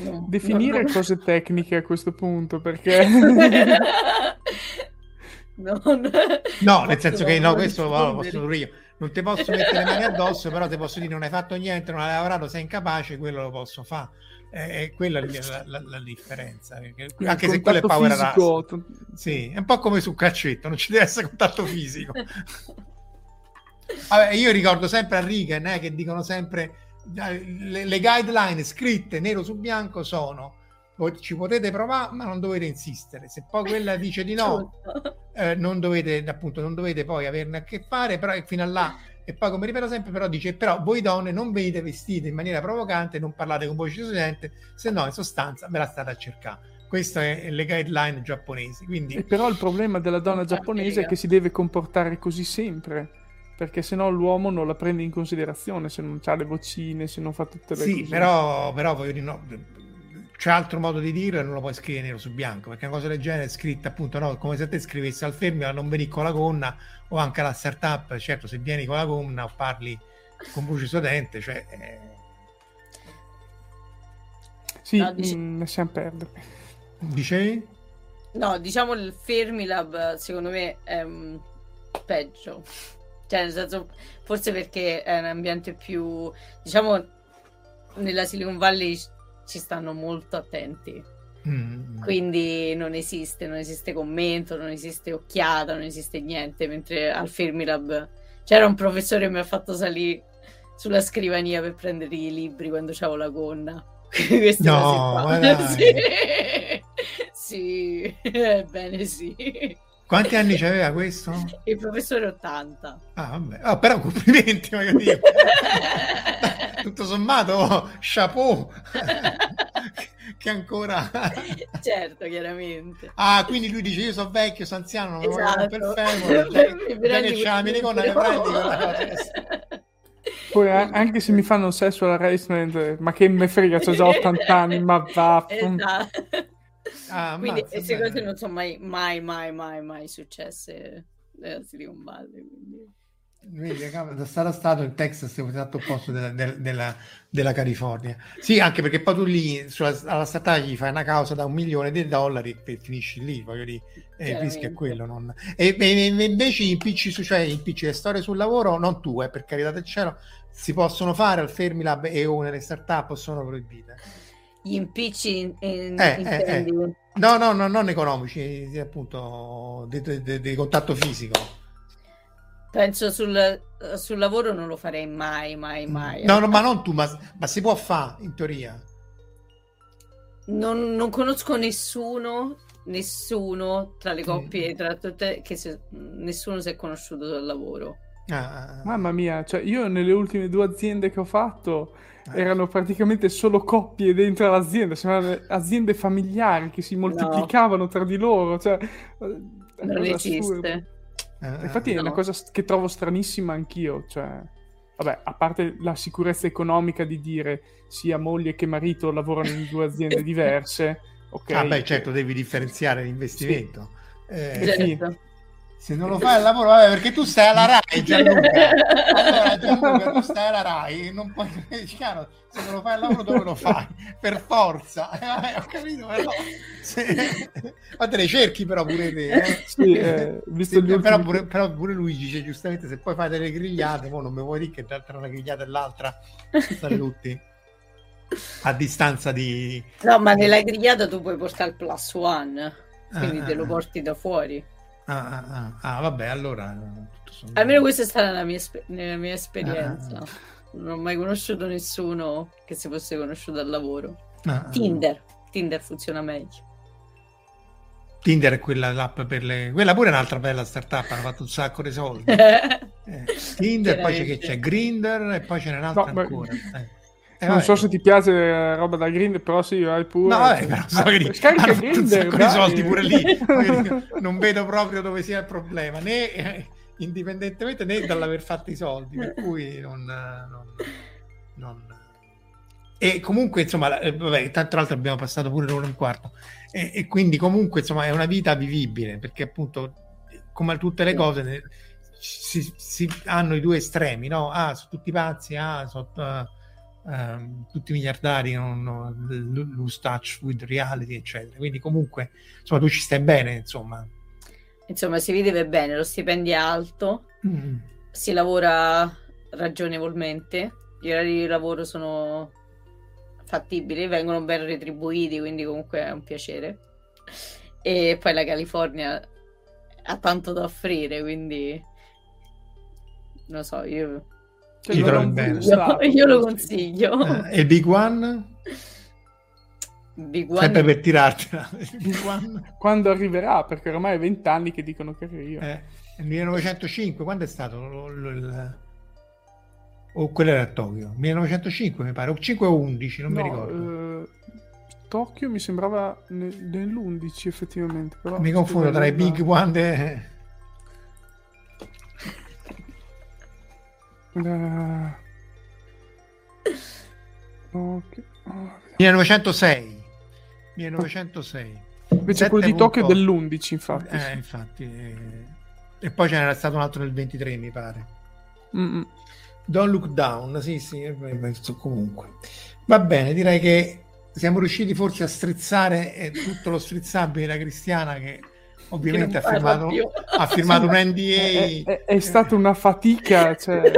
No, Definire no, cose tecniche a questo punto perché non... no, nel senso che no, questo lo posso dire io. Non ti posso mettere le mani addosso, però ti posso dire non hai fatto niente, non hai lavorato, sei incapace, quello lo posso fare. È quella la, la, la differenza. Anche se quello è power fisico... Sì, è un po' come sul calcetto, non ci deve essere contatto fisico. Vabbè, io ricordo sempre a Reagan eh, che dicono sempre le, le guideline scritte nero su bianco sono ci potete provare ma non dovete insistere. Se poi quella dice di no eh, non dovete appunto non dovete poi averne a che fare però fino a là. E poi come ripeto sempre però dice però voi donne non venite vestite in maniera provocante non parlate con voce studente se no in sostanza me la state a cercare. Queste sono le guideline giapponesi quindi... E però il problema della donna giapponese è che si deve comportare così sempre perché se no l'uomo non la prende in considerazione se non ha le vocine, se non fa tutte le sì, cose. Sì, però, però voglio dire, no, c'è altro modo di dire e non lo puoi scrivere nero su bianco, perché una cosa del genere è scritta appunto no, come se te scrivessi al fermo non veni con la gonna o anche alla startup, certo se vieni con la gonna o parli con voce studente, cioè... Eh... Sì, no, dice... mm, lasciamo perdere. Dicevi? No, diciamo il Fermilab secondo me è um, peggio. Cioè, nel senso, forse perché è un ambiente più, diciamo, nella Silicon Valley ci stanno molto attenti. Mm. Quindi non esiste, non esiste commento, non esiste occhiata, non esiste niente. Mentre al Fermilab c'era un professore che mi ha fatto salire sulla scrivania per prendere i libri quando c'avevo la gonna. no, sì. sì, ebbene sì. Quanti anni c'aveva questo? Il professore 80. Ah, vabbè. Oh, però complimenti, voglio dire. Tutto sommato, chapeau. che ancora... certo, chiaramente. Ah, quindi lui dice io sono vecchio, sono anziano, non esatto. per già che c'è la mia icona, ne prendi Poi anche se mi fanno sesso alla harassment, ma che me frega, ho già 80 anni, ma va. Esatto. Ah, quindi queste cose non sono mai, mai, mai, mai, mai successe nella Silicon Valley. Quindi... Vedi, sarà stato il Texas esatto opposto della, della, della, California. Sì, anche perché poi tu lì sulla, alla startup gli fai una causa da un milione di dollari e finisci lì, voglio dire, e il rischio è quello. Non... E, e, invece impicci, su, cioè impicci le storie sul lavoro, non tu, eh, per carità del cielo, si possono fare al Fermilab e o nelle startup sono proibite gli impicci in, eh? Eh, eh. No, no, no, non economici, appunto, di, contatto fisico. Penso sul, sul, lavoro non lo farei mai, mai, mai. No, no ma non tu, ma, ma si può fare in teoria. Non, non, conosco nessuno, nessuno tra le coppie, mm. tra tutte, che si, nessuno si è conosciuto dal lavoro. Ah, ah, ah. Mamma mia, cioè io nelle ultime due aziende che ho fatto eh. erano praticamente solo coppie dentro l'azienda, sembrano aziende familiari che si moltiplicavano no. tra di loro. Cioè, non esiste. Eh, Infatti no. è una cosa che trovo stranissima anch'io. Cioè, vabbè, a parte la sicurezza economica di dire sia moglie che marito lavorano in due aziende diverse. Okay. Ah, beh, certo, devi differenziare l'investimento. Sì. Eh, certo. sì. Se non lo fai al lavoro, vabbè, perché tu stai alla RAI, Gianluca. Allora, Gianluca, tu stai alla RAI, non puoi... Chiaro, se non lo fai al lavoro, dove lo fai? Per forza. Eh, vabbè, ho capito, però... Se... Ma te le cerchi però pure te, eh? Sì, eh, visto sì, però, pure, però, pure, lui dice, giustamente, se poi fai delle grigliate, mo non mi vuoi dire che tra una grigliata e l'altra state tutti a distanza di... No, ma nella grigliata tu puoi portare il plus one, quindi ah, te lo ah. porti da fuori. Ah, ah, ah, ah, vabbè, allora... Almeno questa è stata la mia, la mia esperienza. Ah, non ho mai conosciuto nessuno che si fosse conosciuto al lavoro. Tinder. Tinder funziona meglio. Tinder è quella l'app per le... Quella pure è un'altra bella startup, hanno fatto un sacco di soldi. eh, Tinder, poi c'è, che c'è Grinder e poi c'è un'altra no, ancora. Eh. Eh, non vabbè. so se ti piace la roba da Grindr, però sì, vai pure. No, vabbè, però so che Scarica hanno Grindr, di dai. soldi pure lì. Non vedo proprio dove sia il problema, né eh, indipendentemente né dall'aver fatto i soldi, per cui non... non- non- E comunque, insomma, eh, vabbè, tra l'altro abbiamo passato pure l'ora e un quarto, e, e quindi comunque, insomma, è una vita vivibile, perché appunto, come tutte le cose, si, si- hanno i due estremi, no? Ah, sono tutti pazzi, ah, sono... ehm, tutti miliardari lo- lose touch with reality eccetera quindi comunque insomma tu ci stai bene insomma Insomma, si vive bene, lo stipendio è alto, Mm. si lavora ragionevolmente, gli orari di lavoro sono fattibili, vengono ben retribuiti, quindi comunque è un piacere. E poi la California ha tanto da offrire, quindi non so, io, Cioè, Io bene. gustato. io, lo consiglio. Eh, e Big One Big sempre One per tirartela il Big One Quando arriverà, perché ormai è vent'anni che dicono che arriva. eh, nel 1905 quando è stato Lo- lo- il- o quello era a Tokyo 1905 mi pare o 5 o 11 non mi No, ricordo eh, Tokyo mi sembrava ne- nell'11 effettivamente. Però mi confondo tra i Big One e Eh, ok. Oh, 1906 1906 Invece quello di 7.8. Tokyo è dell'11, infatti. Eh, infatti. eh. E poi ce n'era stato un altro nel 23, mi pare. Mm, mm. Don't Look Down, sì, sì, comunque. Va bene, direi che siamo riusciti forse a strizzare eh, tutto lo strizzabile da Cristiana che ovviamente ha firmato, ha firmato un NDA. È, è- è stata una fatica. Cioè,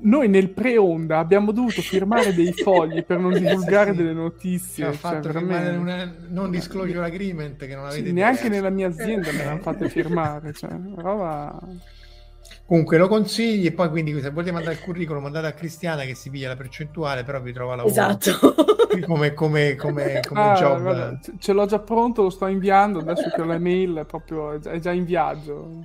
noi nel pre-onda abbiamo dovuto firmare dei fogli per non divulgare Sì. delle Ci notizie. ha cioè, fatto veramente. una non disclosure agreement che non Sì, avete neanche idea. nella mia azienda me l'hanno fatte firmare. Cioè, roba... Comunque lo consigli e poi quindi se volete mandare il curriculum mandate a Cristiana che si piglia la percentuale però vi trova lavoro Esatto. come, come, come, come Ah, job. guarda, ce- l'ho già pronto, lo sto inviando. Adesso che ho la mail, è proprio è già, in viaggio.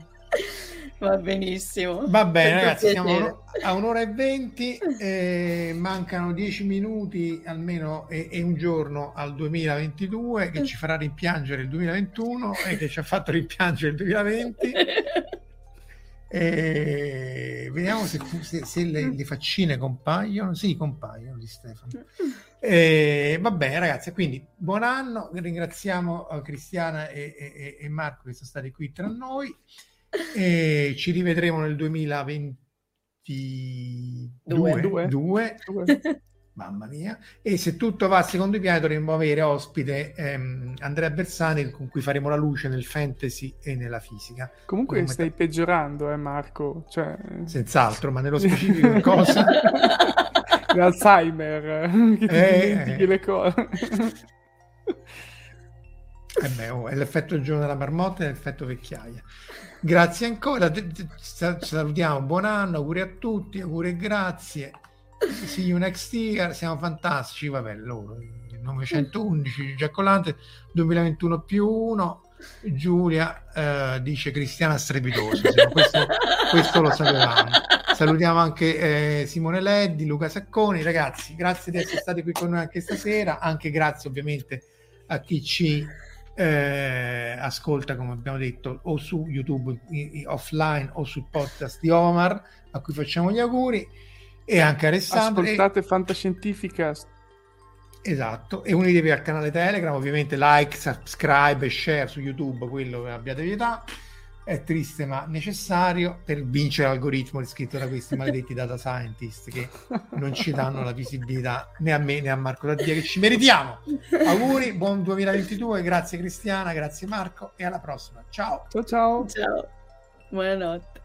Va benissimo. Va bene, ragazzi, siamo piacere. a un'ora e venti, eh, mancano dieci minuti almeno e, e un giorno al 2022 che ci farà rimpiangere il 2021 e che ci ha fatto rimpiangere il 2020. E vediamo se, se- se le, le faccine compaiono. Sì, compaiono di Stefano. E, va bene, ragazzi, quindi buon anno. Ringraziamo eh, Cristiana e, e- e Marco che sono stati qui tra noi. E ci rivedremo nel 2022. Due. Due. Mamma mia. E se tutto va secondo i piani dovremmo avere ospite ehm, Andrea Bersani con cui faremo la luce nel fantasy e nella fisica. Comunque Come stai te- peggiorando, eh, Marco. Cioè... Senz'altro, ma nello specifico cosa? L'Alzheimer, che ti Eh, eh. le cose. Eh beh, oh, è l'effetto il giorno della marmotta e l'effetto vecchiaia. Grazie ancora, salutiamo, buon anno, auguri a tutti, auguri e grazie. You next year, siamo fantastici, vabbè, loro, il 911, Giacolante, 2021 più 1, Giulia eh, dice Cristiana strepitosa, sì, questo, questo lo sapevamo. Salutiamo anche eh, Simone Leddi, Luca Sacconi, ragazzi, grazie di essere stati qui con noi anche stasera, anche grazie ovviamente a chi ci eh, ascolta, come abbiamo detto, o su YouTube offline o sul podcast di Omar, a cui facciamo gli auguri, e anche Alessandro. e- Ascoltate Fantascientifica. Esatto, e unitevi al canale Telegram, ovviamente like, subscribe e share su YouTube, quello che abbiate pietà. È triste ma necessario per vincere l'algoritmo descritto da questi maledetti data scientist che non ci danno la visibilità né a me né a Marco Daddia che ci meritiamo. Auguri, buon 2022, grazie Cristiana, grazie Marco e alla prossima. Ciao! Ciao ciao. Ciao. Buonanotte.